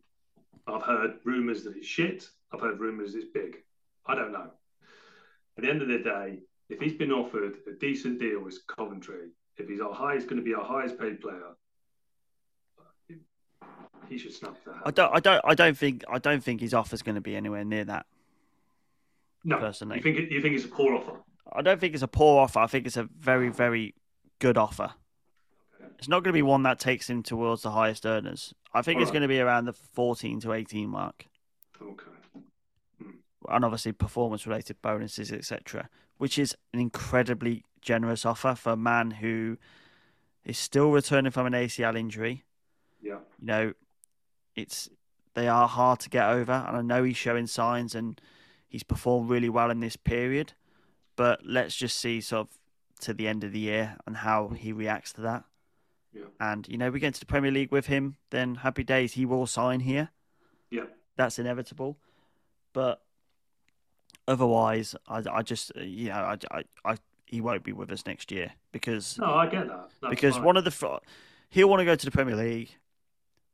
Speaker 4: I've heard rumours that it's shit. I've heard rumours it's big. I don't know. At the end of the day, if he's been offered a decent deal with Coventry, if he's our highest, going to be our highest paid player, he should snap that.
Speaker 3: I don't, I don't, I don't think, I don't think his offer's going to be anywhere near that.
Speaker 4: No,
Speaker 3: personally.
Speaker 4: you think you think it's a poor offer?
Speaker 3: I don't think it's a poor offer. I think it's a very, very good offer. It's not going to be one that takes him towards the highest earners. I think it's
Speaker 4: Alright.
Speaker 3: going to be around the 14 to 18 mark.
Speaker 4: Okay.
Speaker 3: And obviously performance related bonuses, etc., which is an incredibly generous offer for a man who is still returning from an ACL injury.
Speaker 4: Yeah.
Speaker 3: You know, it's they are hard to get over, and I know he's showing signs and he's performed really well in this period. But let's just see sort of to the end of the year and how he reacts to that.
Speaker 4: Yeah.
Speaker 3: And you know, we get into the Premier League with him, then happy days. He will sign here.
Speaker 4: Yeah.
Speaker 3: That's inevitable. But otherwise, I, I just uh, you know I, I, I he won't be with us next year because
Speaker 4: No, I get that. That's
Speaker 3: because
Speaker 4: fine.
Speaker 3: one of the he'll want to go to the Premier League.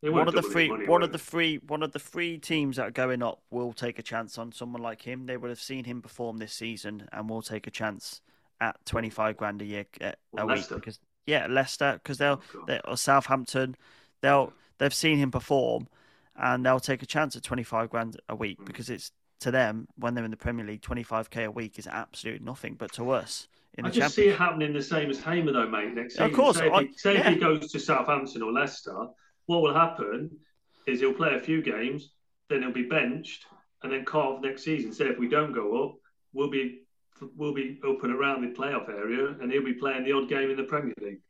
Speaker 3: One of the three
Speaker 4: money,
Speaker 3: one of the three one of the three teams that are going up will take a chance on someone like him. They would have seen him perform this season and will take a chance at twenty five grand a year uh, a
Speaker 4: Well,
Speaker 3: week
Speaker 4: Leicester.
Speaker 3: because yeah Leicester because they'll
Speaker 4: Oh,
Speaker 3: they, or Southampton they'll they've seen him perform and they'll take a chance at twenty five grand a week
Speaker 4: Mm.
Speaker 3: because it's to them when they're in the Premier League twenty five k a week is absolute nothing, but to us in
Speaker 4: I
Speaker 3: the
Speaker 4: just see it happening the same as Hamer though, mate. Next season, Of
Speaker 3: course,
Speaker 4: say, if, he, say if he goes to Southampton or Leicester, what will happen is he'll play a few games, then he'll be benched, and then carve next season. Say if we don't go up, we'll be we'll be up and around the playoff area, and he'll be playing the odd game in the Premier League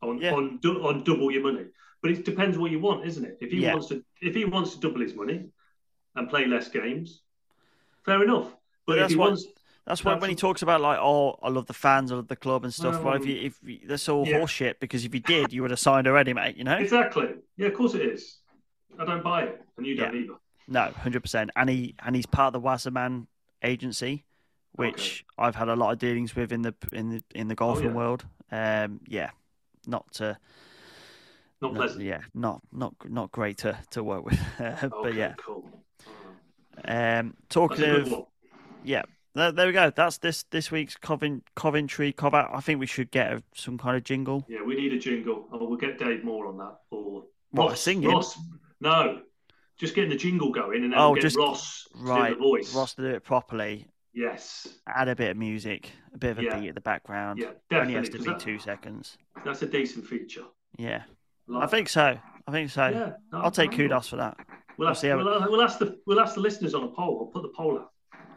Speaker 4: on
Speaker 3: Yeah.
Speaker 4: on on double your money. But it depends what you want, isn't it? If he
Speaker 3: Yeah.
Speaker 4: wants to if he wants to double his money and play less games, fair enough. But,
Speaker 3: But
Speaker 4: if
Speaker 3: that's
Speaker 4: he
Speaker 3: what-
Speaker 4: wants
Speaker 3: That's why when he talks about like, oh, I love the fans, I love the club and stuff. Well, if
Speaker 4: Um,
Speaker 3: you, if you, that's all
Speaker 4: yeah.
Speaker 3: horseshit because if you did, you would have signed already, mate. You know?
Speaker 4: Exactly. Yeah, of course it is. I don't buy it, and you don't
Speaker 3: Yeah.
Speaker 4: either.
Speaker 3: No, hundred percent. And he and he's part of the Wasserman agency, which I've had a lot of dealings with in the in the in the golfing
Speaker 4: Oh, yeah.
Speaker 3: world. Um, yeah, not uh,
Speaker 4: Not
Speaker 3: no-
Speaker 4: pleasant.
Speaker 3: yeah, not not not great to to work with. but
Speaker 4: Okay,
Speaker 3: yeah,
Speaker 4: cool.
Speaker 3: Um, talking of yeah. There, there we go. That's this this week's Covent, Coventry Cobalt. I think we should get a, some kind of jingle.
Speaker 4: Yeah, we need a jingle. Oh, we'll get Dave Moore on that. Or
Speaker 3: What,
Speaker 4: Ross.
Speaker 3: singing?
Speaker 4: Ross. No, just getting the jingle going, and then
Speaker 3: Oh,
Speaker 4: we'll get
Speaker 3: just-
Speaker 4: Ross to
Speaker 3: Right,
Speaker 4: do the voice.
Speaker 3: Ross to do it properly.
Speaker 4: Yes.
Speaker 3: Add a bit of music, a bit of a
Speaker 4: Yeah.
Speaker 3: beat at the background.
Speaker 4: Yeah,
Speaker 3: Only has
Speaker 4: definitely,
Speaker 3: to be
Speaker 4: that-
Speaker 3: two seconds.
Speaker 4: That's a decent feature.
Speaker 3: Yeah,
Speaker 4: Like
Speaker 3: I think so. I think so.
Speaker 4: Yeah, no,
Speaker 3: I'll take kudos for that.
Speaker 4: We'll
Speaker 3: We'll
Speaker 4: ask,
Speaker 3: see
Speaker 4: we'll, we'll ask the we'll ask the listeners on a poll. I'll put the poll out.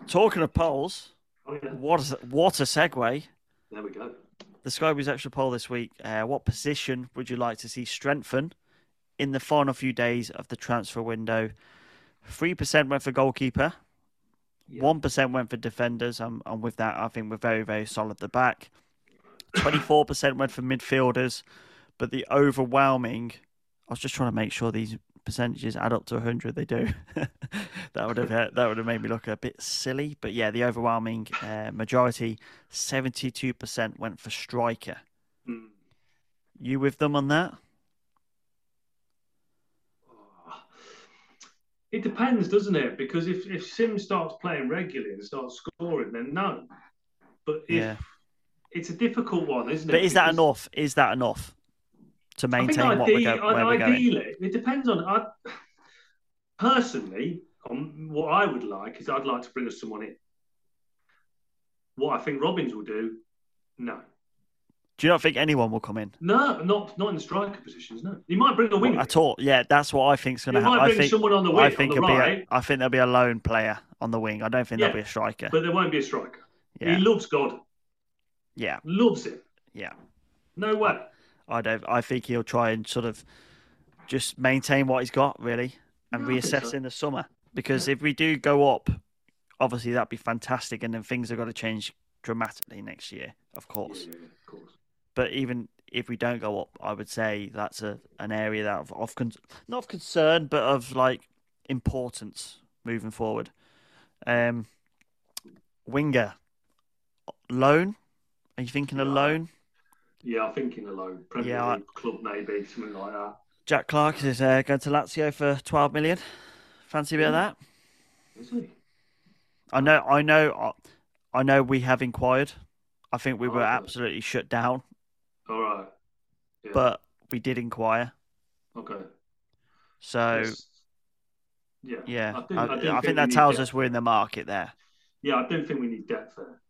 Speaker 3: Talking of polls,
Speaker 4: Oh yeah,
Speaker 3: what is what a segue.
Speaker 4: there we go.
Speaker 3: The Sky Skyboys extra poll this week. Uh, what position would you like to see strengthen in the final few days of the transfer window? Three percent went for goalkeeper. One went for defenders. I'm, I'm with that. I think we're very, very solid at the back. Twenty-four percent went for midfielders, but the overwhelming. I was just trying to make sure these percentages add up to hundred. They do. that would have that would have made me look a bit silly. But yeah, the overwhelming uh, majority, seventy-two percent went for striker.
Speaker 4: Hmm.
Speaker 3: You with them on that?
Speaker 4: It depends, doesn't it? Because if, if Sim starts playing regularly and starts scoring, then no. But if
Speaker 3: Yeah.
Speaker 4: it's a difficult one, isn't it?
Speaker 3: But is that enough? Is that enough to
Speaker 4: I think
Speaker 3: maintain what we're,
Speaker 4: ide-
Speaker 3: go- where we're going?
Speaker 4: ideally, it depends on. I, personally, on what I would like is I'd like to bring us someone in. What I think Robins will do, no,
Speaker 3: Do you not think anyone will come in?
Speaker 4: no, not not in the striker positions. No, he might bring a
Speaker 3: Well,
Speaker 4: winger.
Speaker 3: at all. Yeah, that's what I think's going to happen. I think
Speaker 4: someone on the
Speaker 3: I
Speaker 4: wing,
Speaker 3: think
Speaker 4: on the
Speaker 3: it'll be.
Speaker 4: right.
Speaker 3: A, I think there'll be a lone player on the wing. I don't think
Speaker 4: Yeah,
Speaker 3: there'll be a striker.
Speaker 4: but there won't be a striker.
Speaker 3: Yeah,
Speaker 4: He loves God,
Speaker 3: yeah,
Speaker 4: loves it.
Speaker 3: yeah.
Speaker 4: No way.
Speaker 3: I don't. I think he'll try and sort of just maintain what he's got really, and
Speaker 4: Yeah, think
Speaker 3: reassess
Speaker 4: so.
Speaker 3: in the summer. Because if we do go up, obviously that'd be fantastic, and then things have got to change dramatically next year, of course.
Speaker 4: Yeah, yeah, of course.
Speaker 3: But even if we don't go up, I would say that's a an area that of, of con- not of concern, but of like importance moving forward. Um, winger loan. Are you thinking a loan?
Speaker 4: Yeah, I'm thinking a low Premier
Speaker 3: Yeah, I-
Speaker 4: club maybe something like that.
Speaker 3: Jack Clarke is uh, going to Lazio for twelve million. Fancy a bit of that?
Speaker 4: Is he?
Speaker 3: I know, I know, I know. We have inquired. I think we
Speaker 4: Oh,
Speaker 3: were
Speaker 4: okay.
Speaker 3: absolutely shut down,
Speaker 4: All right. Yeah.
Speaker 3: but we did inquire.
Speaker 4: okay.
Speaker 3: So
Speaker 4: Yes. yeah,
Speaker 3: yeah,
Speaker 4: I,
Speaker 3: I,
Speaker 4: do, I, do
Speaker 3: I
Speaker 4: think,
Speaker 3: think that tells us we're in the market there.
Speaker 4: Yeah, I don't think we need depth there.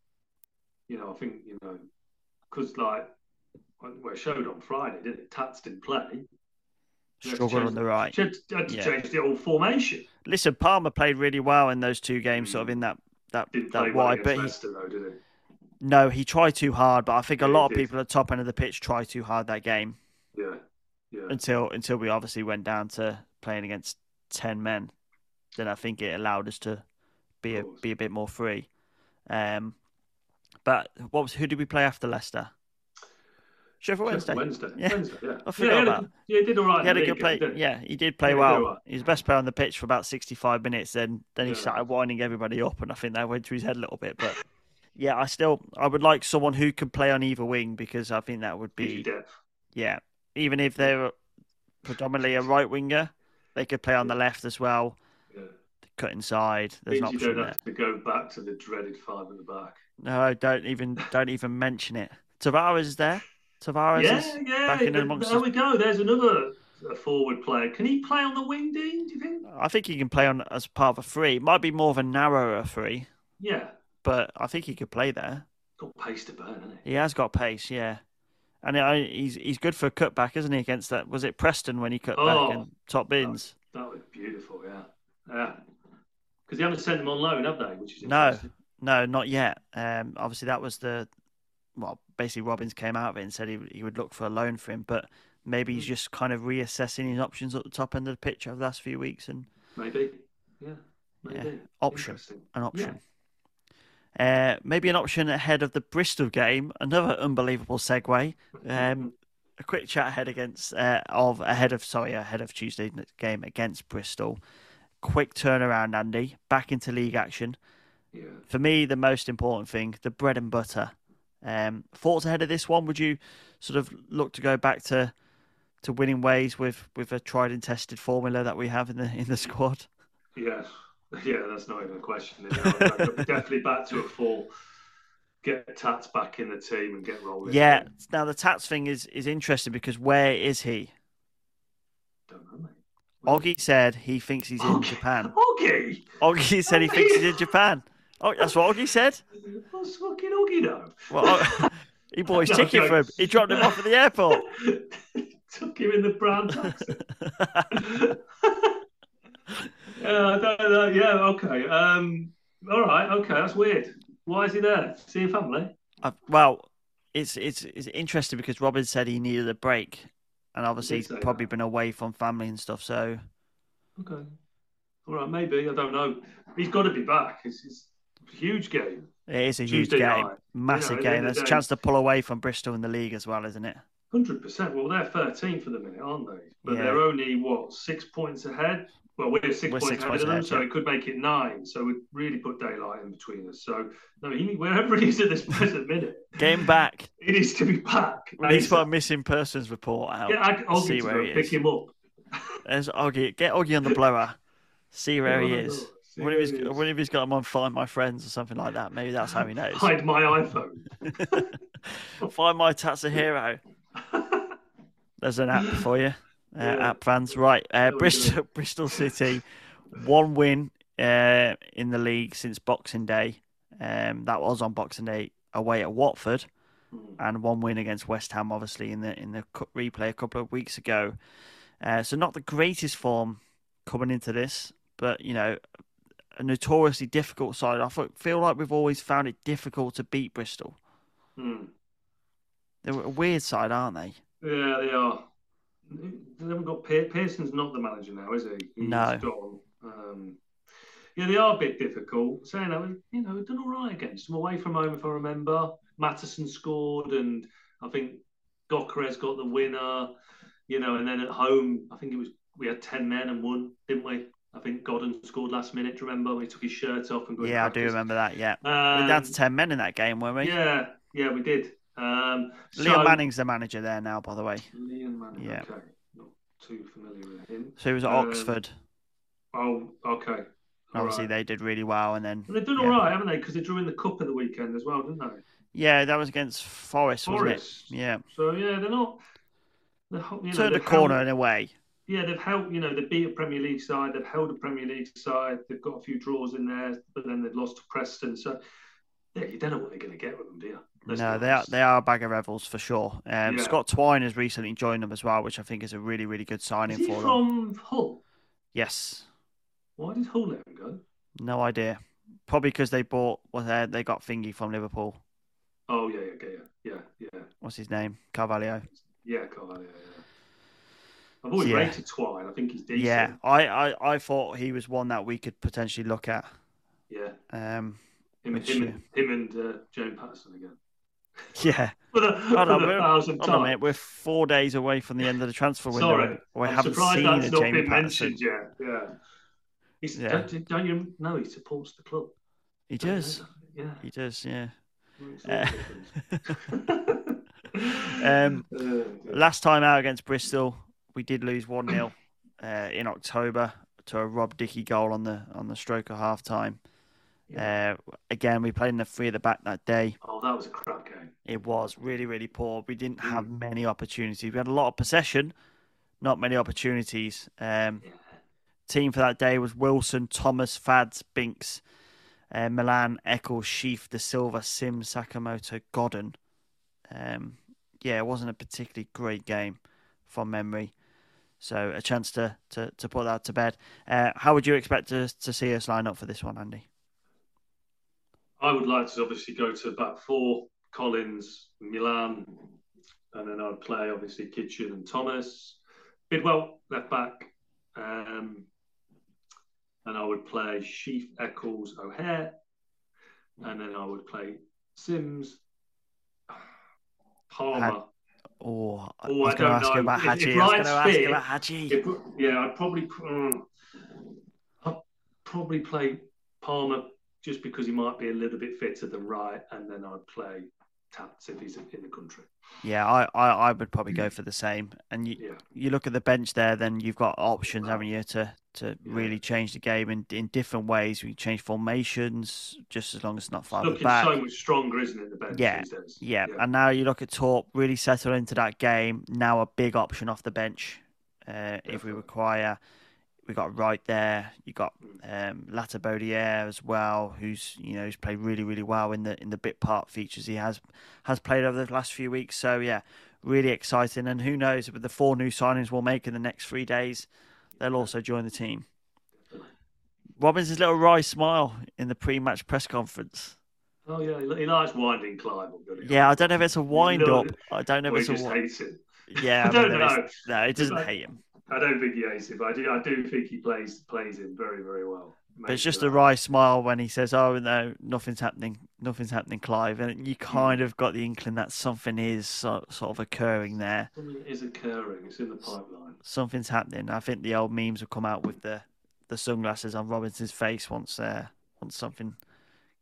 Speaker 4: You know, I think you know, because like well, it showed on Friday, didn't it? Tats didn't play.
Speaker 3: Struggled on the right.
Speaker 4: Had to,
Speaker 3: Yeah.
Speaker 4: change the whole formation.
Speaker 3: Listen, Palmer played really well in those two games, sort of in that that
Speaker 4: Didn't
Speaker 3: that
Speaker 4: well
Speaker 3: wide.
Speaker 4: against
Speaker 3: But he,
Speaker 4: Leicester, though, did he?
Speaker 3: no, he tried too hard. But I think a
Speaker 4: Yeah,
Speaker 3: lot of
Speaker 4: did.
Speaker 3: people at the top end of the pitch tried too hard that game
Speaker 4: Yeah, yeah.
Speaker 3: until until we obviously went down to playing against ten men. Then I think it allowed us to be a, be a bit more free. Um, but what was who did we play after Leicester? Sheffield Wednesday.
Speaker 4: Wednesday.
Speaker 3: Yeah.
Speaker 4: Wednesday, yeah.
Speaker 3: I forgot
Speaker 4: yeah, he had a- yeah, he did all right.
Speaker 3: He had a good play.
Speaker 4: didn't?
Speaker 3: Yeah, he did play
Speaker 4: he
Speaker 3: well.
Speaker 4: right.
Speaker 3: He was the best player on the pitch for about sixty-five minutes. Then then he
Speaker 4: Yeah.
Speaker 3: started winding everybody up, and I think that went to his head a little bit. But yeah, I still I would like someone who can play on either wing because I think that would be yeah. Even if they're predominantly a right winger, they could play on the left as well.
Speaker 4: Yeah.
Speaker 3: Cut inside. There's
Speaker 4: Means you don't
Speaker 3: there.
Speaker 4: have to go back to the dreaded five in the back.
Speaker 3: No, don't even don't even mention it. Tavares is there. Tavares
Speaker 4: yeah,
Speaker 3: is
Speaker 4: yeah.
Speaker 3: back in
Speaker 4: there-
Speaker 3: amongst
Speaker 4: there
Speaker 3: us.
Speaker 4: we go. There's another forward player. Can he play on the wing, Dean? Do you think?
Speaker 3: I think he can play on as part of a three. It might be more of a narrower three,
Speaker 4: Yeah.
Speaker 3: but I think he could play there.
Speaker 4: Got pace to burn, hasn't he?
Speaker 3: He has got pace, yeah. And he's he's good for a cutback, isn't he? Against that, was it Preston when he cut
Speaker 4: Oh,
Speaker 3: back and top bins?
Speaker 4: That was beautiful, yeah. Yeah. Because they haven't sent him on loan, have they? Which is
Speaker 3: No, no, not yet. Um, obviously that was the well, basically Robins came out of it and said he he would look for a loan for him, but maybe he's just kind of reassessing his options at the top end of the pitch over the last few weeks and
Speaker 4: Maybe. Yeah. Maybe.
Speaker 3: Yeah, option. An option. Uh, maybe an option ahead of the Bristol game. Another unbelievable segue. Um, a quick chat ahead against uh, of ahead of sorry ahead of Tuesday's game against Bristol. Quick turnaround, Andy. Back into league action.
Speaker 4: Yeah.
Speaker 3: For me, the most important thing, the bread and butter. Um, thoughts ahead of this one? Would you sort of look to go back to to winning ways with, with a tried and tested formula that we have in the in the squad?
Speaker 4: Yeah. Yeah, that's not even a question. Definitely back to a full. Get Tats back in the team and get rolling.
Speaker 3: Yeah. Now the Tats thing is is interesting because where is he?
Speaker 4: Don't know, mate.
Speaker 3: Oggy said he thinks he's in. Japan.
Speaker 4: Oggy!
Speaker 3: Oggy said he thinks he's in Japan. Oh, that's what Oggy said.
Speaker 4: What's fucking Oggy know?
Speaker 3: Well, oh, he bought his
Speaker 4: No,
Speaker 3: ticket
Speaker 4: no.
Speaker 3: for him. He dropped him off at the airport.
Speaker 4: Took him in the brown taxi. yeah, I don't know. Yeah, okay. Um, all right, okay, that's weird. Why is he there? Seeing family?
Speaker 3: Uh, well, it's it's it's interesting because Robin said he needed a break, and obviously he's probably
Speaker 4: that.
Speaker 3: been away from family and stuff. So
Speaker 4: Okay. All right, maybe. I don't know. He's got to be back. It's, it's huge game.
Speaker 3: it is a huge game,
Speaker 4: night.
Speaker 3: massive
Speaker 4: You know,
Speaker 3: game. There's
Speaker 4: the
Speaker 3: a chance to pull away from Bristol in the league as well, isn't it?
Speaker 4: Hundred percent. Well, they're thirteen for the minute, aren't they? But
Speaker 3: Yeah.
Speaker 4: they're only what six points ahead. Well, we're 6
Speaker 3: We're
Speaker 4: points
Speaker 3: six
Speaker 4: ahead
Speaker 3: points
Speaker 4: of them,
Speaker 3: ahead,
Speaker 4: so
Speaker 3: yeah.
Speaker 4: it could make it nine. So we'd really put daylight in between us. So no, he, wherever he is at this present minute,
Speaker 3: Game back.
Speaker 4: he needs to be back.
Speaker 3: We need to put a missing persons report out.
Speaker 4: Get Ag- Oggy
Speaker 3: see where he
Speaker 4: pick
Speaker 3: is.
Speaker 4: him up.
Speaker 3: There's Oggy. Get Oggy on the blower. See where he is. What if he's what if he's got him on Find My Friends or something like that? Maybe that's how he knows.
Speaker 4: Hide my iPhone.
Speaker 3: Find My Tats a Hero. There's an app for you, uh,
Speaker 4: Yeah.
Speaker 3: app fans. Right, uh, Bristol, Bristol City, one win uh, in the league since Boxing Day. Um, that was on Boxing Day away at Watford,
Speaker 4: Hmm.
Speaker 3: and one win against West Ham, obviously in the in the replay a couple of weeks ago. Uh, so not the greatest form coming into this, but you know, a notoriously difficult side. I feel like we've always found it difficult to beat Bristol.
Speaker 4: Hmm.
Speaker 3: They're a weird side, aren't they?
Speaker 4: Yeah, they are. They haven't got Pe- Pearson's not the manager now, is he? He's
Speaker 3: No.
Speaker 4: gone. Um, yeah, they are a bit difficult. Saying that, you know, we've done all right against them away from home, if I remember. Mattison scored, and I think Gyökeres got the winner. You know, and then at home, I think it was we had ten men and won, didn't we? I think Godden scored last minute. Do you remember? He took his shirt off and
Speaker 3: Yeah, I do remember that. Yeah,
Speaker 4: Um,
Speaker 3: we're down to ten men in that game, weren't we?
Speaker 4: Yeah, yeah, we did. Um,
Speaker 3: Liam
Speaker 4: so-
Speaker 3: Manning's the manager there now, by the way.
Speaker 4: Liam Manning.
Speaker 3: Yeah.
Speaker 4: Okay, not too familiar with him.
Speaker 3: So he was at
Speaker 4: Um,
Speaker 3: Oxford.
Speaker 4: Oh, okay. All
Speaker 3: Obviously,
Speaker 4: right.
Speaker 3: they did really well, and then
Speaker 4: Well, they've done
Speaker 3: yeah.
Speaker 4: all right, haven't they? Because they drew in the cup at the weekend as well, didn't they?
Speaker 3: Yeah, that was against Forest, wasn't
Speaker 4: Forest.
Speaker 3: it? Yeah,
Speaker 4: So yeah, they're not. They're, you know,
Speaker 3: turned a corner
Speaker 4: held-
Speaker 3: in a way.
Speaker 4: Yeah, they've held. You know, they beat a Premier League side. They've held a Premier League side. They've got a few draws in there, but then they've lost to Preston. So yeah, you don't know what they're going to get with them, do you? Let's
Speaker 3: no, they are they are a bag of revels for sure. Um,
Speaker 4: Yeah.
Speaker 3: Scott Twine has recently joined them as well, which I think is a really really good signing
Speaker 4: Is he
Speaker 3: for them.
Speaker 4: from Hull?
Speaker 3: Yes,
Speaker 4: Why did Hull let him go?
Speaker 3: no idea. Probably because they bought well, they they got Thingy from Liverpool.
Speaker 4: Oh yeah, yeah, yeah, yeah, yeah,
Speaker 3: What's his name? Carvalho.
Speaker 4: yeah, Carvalho, yeah. I've always
Speaker 3: Yeah.
Speaker 4: rated Twine. I think he's decent.
Speaker 3: Yeah, I, I I thought he was one that we could potentially look at.
Speaker 4: yeah.
Speaker 3: Um,
Speaker 4: Him,
Speaker 3: Which,
Speaker 4: him,
Speaker 3: uh,
Speaker 4: and, him and uh, Jane Paterson again.
Speaker 3: yeah.
Speaker 4: For the, for the
Speaker 3: we're,
Speaker 4: thousandth time.
Speaker 3: mate, we're four days away from the end of the transfer window.
Speaker 4: Sorry,
Speaker 3: we
Speaker 4: I'm
Speaker 3: haven't
Speaker 4: surprised
Speaker 3: seen
Speaker 4: that's not
Speaker 3: Jamie
Speaker 4: been
Speaker 3: Paterson.
Speaker 4: mentioned yet. Yeah, He's,
Speaker 3: Yeah.
Speaker 4: Don't, don't you know he supports the club?
Speaker 3: He
Speaker 4: know
Speaker 3: does.
Speaker 4: Yeah.
Speaker 3: He does. Yeah.
Speaker 4: Makes all the
Speaker 3: Uh. Um,
Speaker 4: Uh, yeah.
Speaker 3: Last time out against Bristol, we did lose one 0 uh, in October to a Rob Dickie goal on the on the stroke of half time. Uh, again, we played in the three at the back that day.
Speaker 4: oh, that was a crap game.
Speaker 3: It was really, really poor. We didn't
Speaker 4: Mm.
Speaker 3: have many opportunities. We had a lot of possession, not many opportunities. Um, team for that day was Wilson, Thomas, Fads, Binks, uh, Milan, Eccles, Sheaf, De Silva, Simms, Sakamoto, Godden. Um, yeah, it wasn't a particularly great game from memory. So a chance to, to, to put that to bed. Uh, how would you expect to, to see us line up for this one, Andy?
Speaker 4: I would like to obviously go to back four, Collins, Milan, and then I'd play obviously Kitchin and Thomas. Bidwell left back, um, and I would play Sheaf, Eccles, O'Hare, and then I would play Simms, Palmer.
Speaker 3: Oh, I
Speaker 4: Oh,
Speaker 3: was going to ask you about
Speaker 4: If-
Speaker 3: Haji.
Speaker 4: if
Speaker 3: I was going to ask you about.
Speaker 4: If- yeah, I'd probably mm, I'd probably play Palmer just because he might be a little bit fitter than Wright, and then I'd play If in the country.
Speaker 3: Yeah, I, I, I would probably go for the same. And you
Speaker 4: Yeah.
Speaker 3: you look at the bench there, then you've got options, haven't you, to, to really change the game in, in different ways. We change formations just as long as it's not the
Speaker 4: Looking
Speaker 3: back.
Speaker 4: so much stronger, isn't it? The bench
Speaker 3: Yeah,
Speaker 4: days.
Speaker 3: yeah, and now you look at Torp really settle into that game. Now a big option off the bench uh, if we require. We got Wright there. You got um, Latibeaudiere as well, who's you know who's played really really well in the in the bit part features he has has played over the last few weeks. So yeah, really exciting. And who knows with the four new signings we'll make in the next three days, they'll also join the team. Robins' little wry smile in the pre-match press conference.
Speaker 4: Oh yeah, he, likes winding doesn't?
Speaker 3: Yeah, I don't know if it's a wind up. I don't know if it's a
Speaker 4: just hates him.
Speaker 3: Yeah,
Speaker 4: I
Speaker 3: I
Speaker 4: don't
Speaker 3: mean, there is-
Speaker 4: know.
Speaker 3: no, it doesn't
Speaker 4: But-
Speaker 3: hate him.
Speaker 4: I don't think he hates him, but I do. I do think he plays plays him very very well.
Speaker 3: But it's just a wry smile when he says, "Oh no, nothing's happening, nothing's happening, Clive," and you kind of got the inkling that something is so, sort of occurring there.
Speaker 4: Something is occurring. It's in the pipeline.
Speaker 3: Something's happening. I think the old memes will come out with the the sunglasses on Robinson's face once uh, once something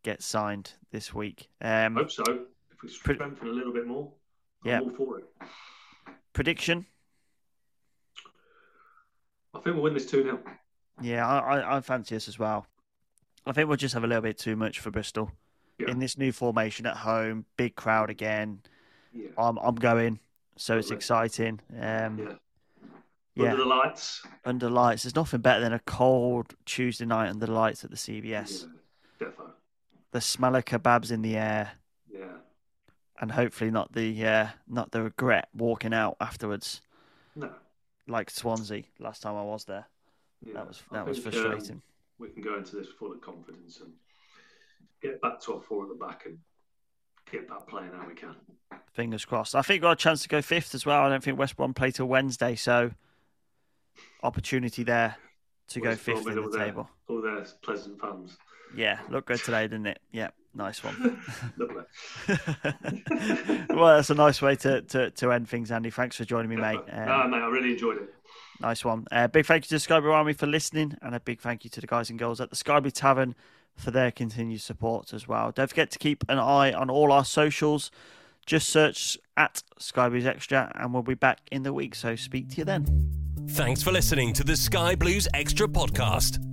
Speaker 3: gets signed this week. Um,
Speaker 4: Hope so. If we strengthen a little bit more,
Speaker 3: Yeah.
Speaker 4: For it.
Speaker 3: prediction?
Speaker 4: I think we'll win this 2 0.
Speaker 3: Yeah, I, I, I fancy us as well. I think we'll just have a little bit too much for Bristol
Speaker 4: Yeah.
Speaker 3: in this new formation at home. Big crowd again.
Speaker 4: Yeah.
Speaker 3: I'm I'm going, so it's exciting. Um,
Speaker 4: Yeah.
Speaker 3: yeah.
Speaker 4: Under the lights.
Speaker 3: under lights. There's nothing better than a cold Tuesday night under the lights at the CBS.
Speaker 4: Yeah, defo.
Speaker 3: The smell of kebabs in the air,
Speaker 4: Yeah.
Speaker 3: and hopefully not the uh, not the regret walking out afterwards,
Speaker 4: No.
Speaker 3: Like Swansea last time I was there.
Speaker 4: Yeah.
Speaker 3: That was
Speaker 4: I
Speaker 3: that was
Speaker 4: think,
Speaker 3: frustrating.
Speaker 4: um, we can go into this full of confidence and get back to our four at the back and get back playing how we can.
Speaker 3: Fingers crossed. I think we've got a chance to go fifth as well. I don't think West Brom play till Wednesday, so opportunity there. to go
Speaker 4: West Brom
Speaker 3: fifth in the table.
Speaker 4: All their pleasant fans.
Speaker 3: Yeah, looked good today, didn't it? Yeah, nice one.
Speaker 4: Lovely.
Speaker 3: well, that's a nice way to, to, to end things, Andy. Thanks for joining me, mate. Um,
Speaker 4: ah, mate, I really enjoyed it.
Speaker 3: Nice one. Uh, big thank you to Sky Blue Army for listening, and a big thank you to the guys and girls at the Sky Blue Tavern for their continued support as well. Don't forget to keep an eye on all our socials. Just search at Sky Blues Extra, and we'll be back in the week. So speak to you then.
Speaker 7: Thanks for listening to the Sky Blues Extra podcast.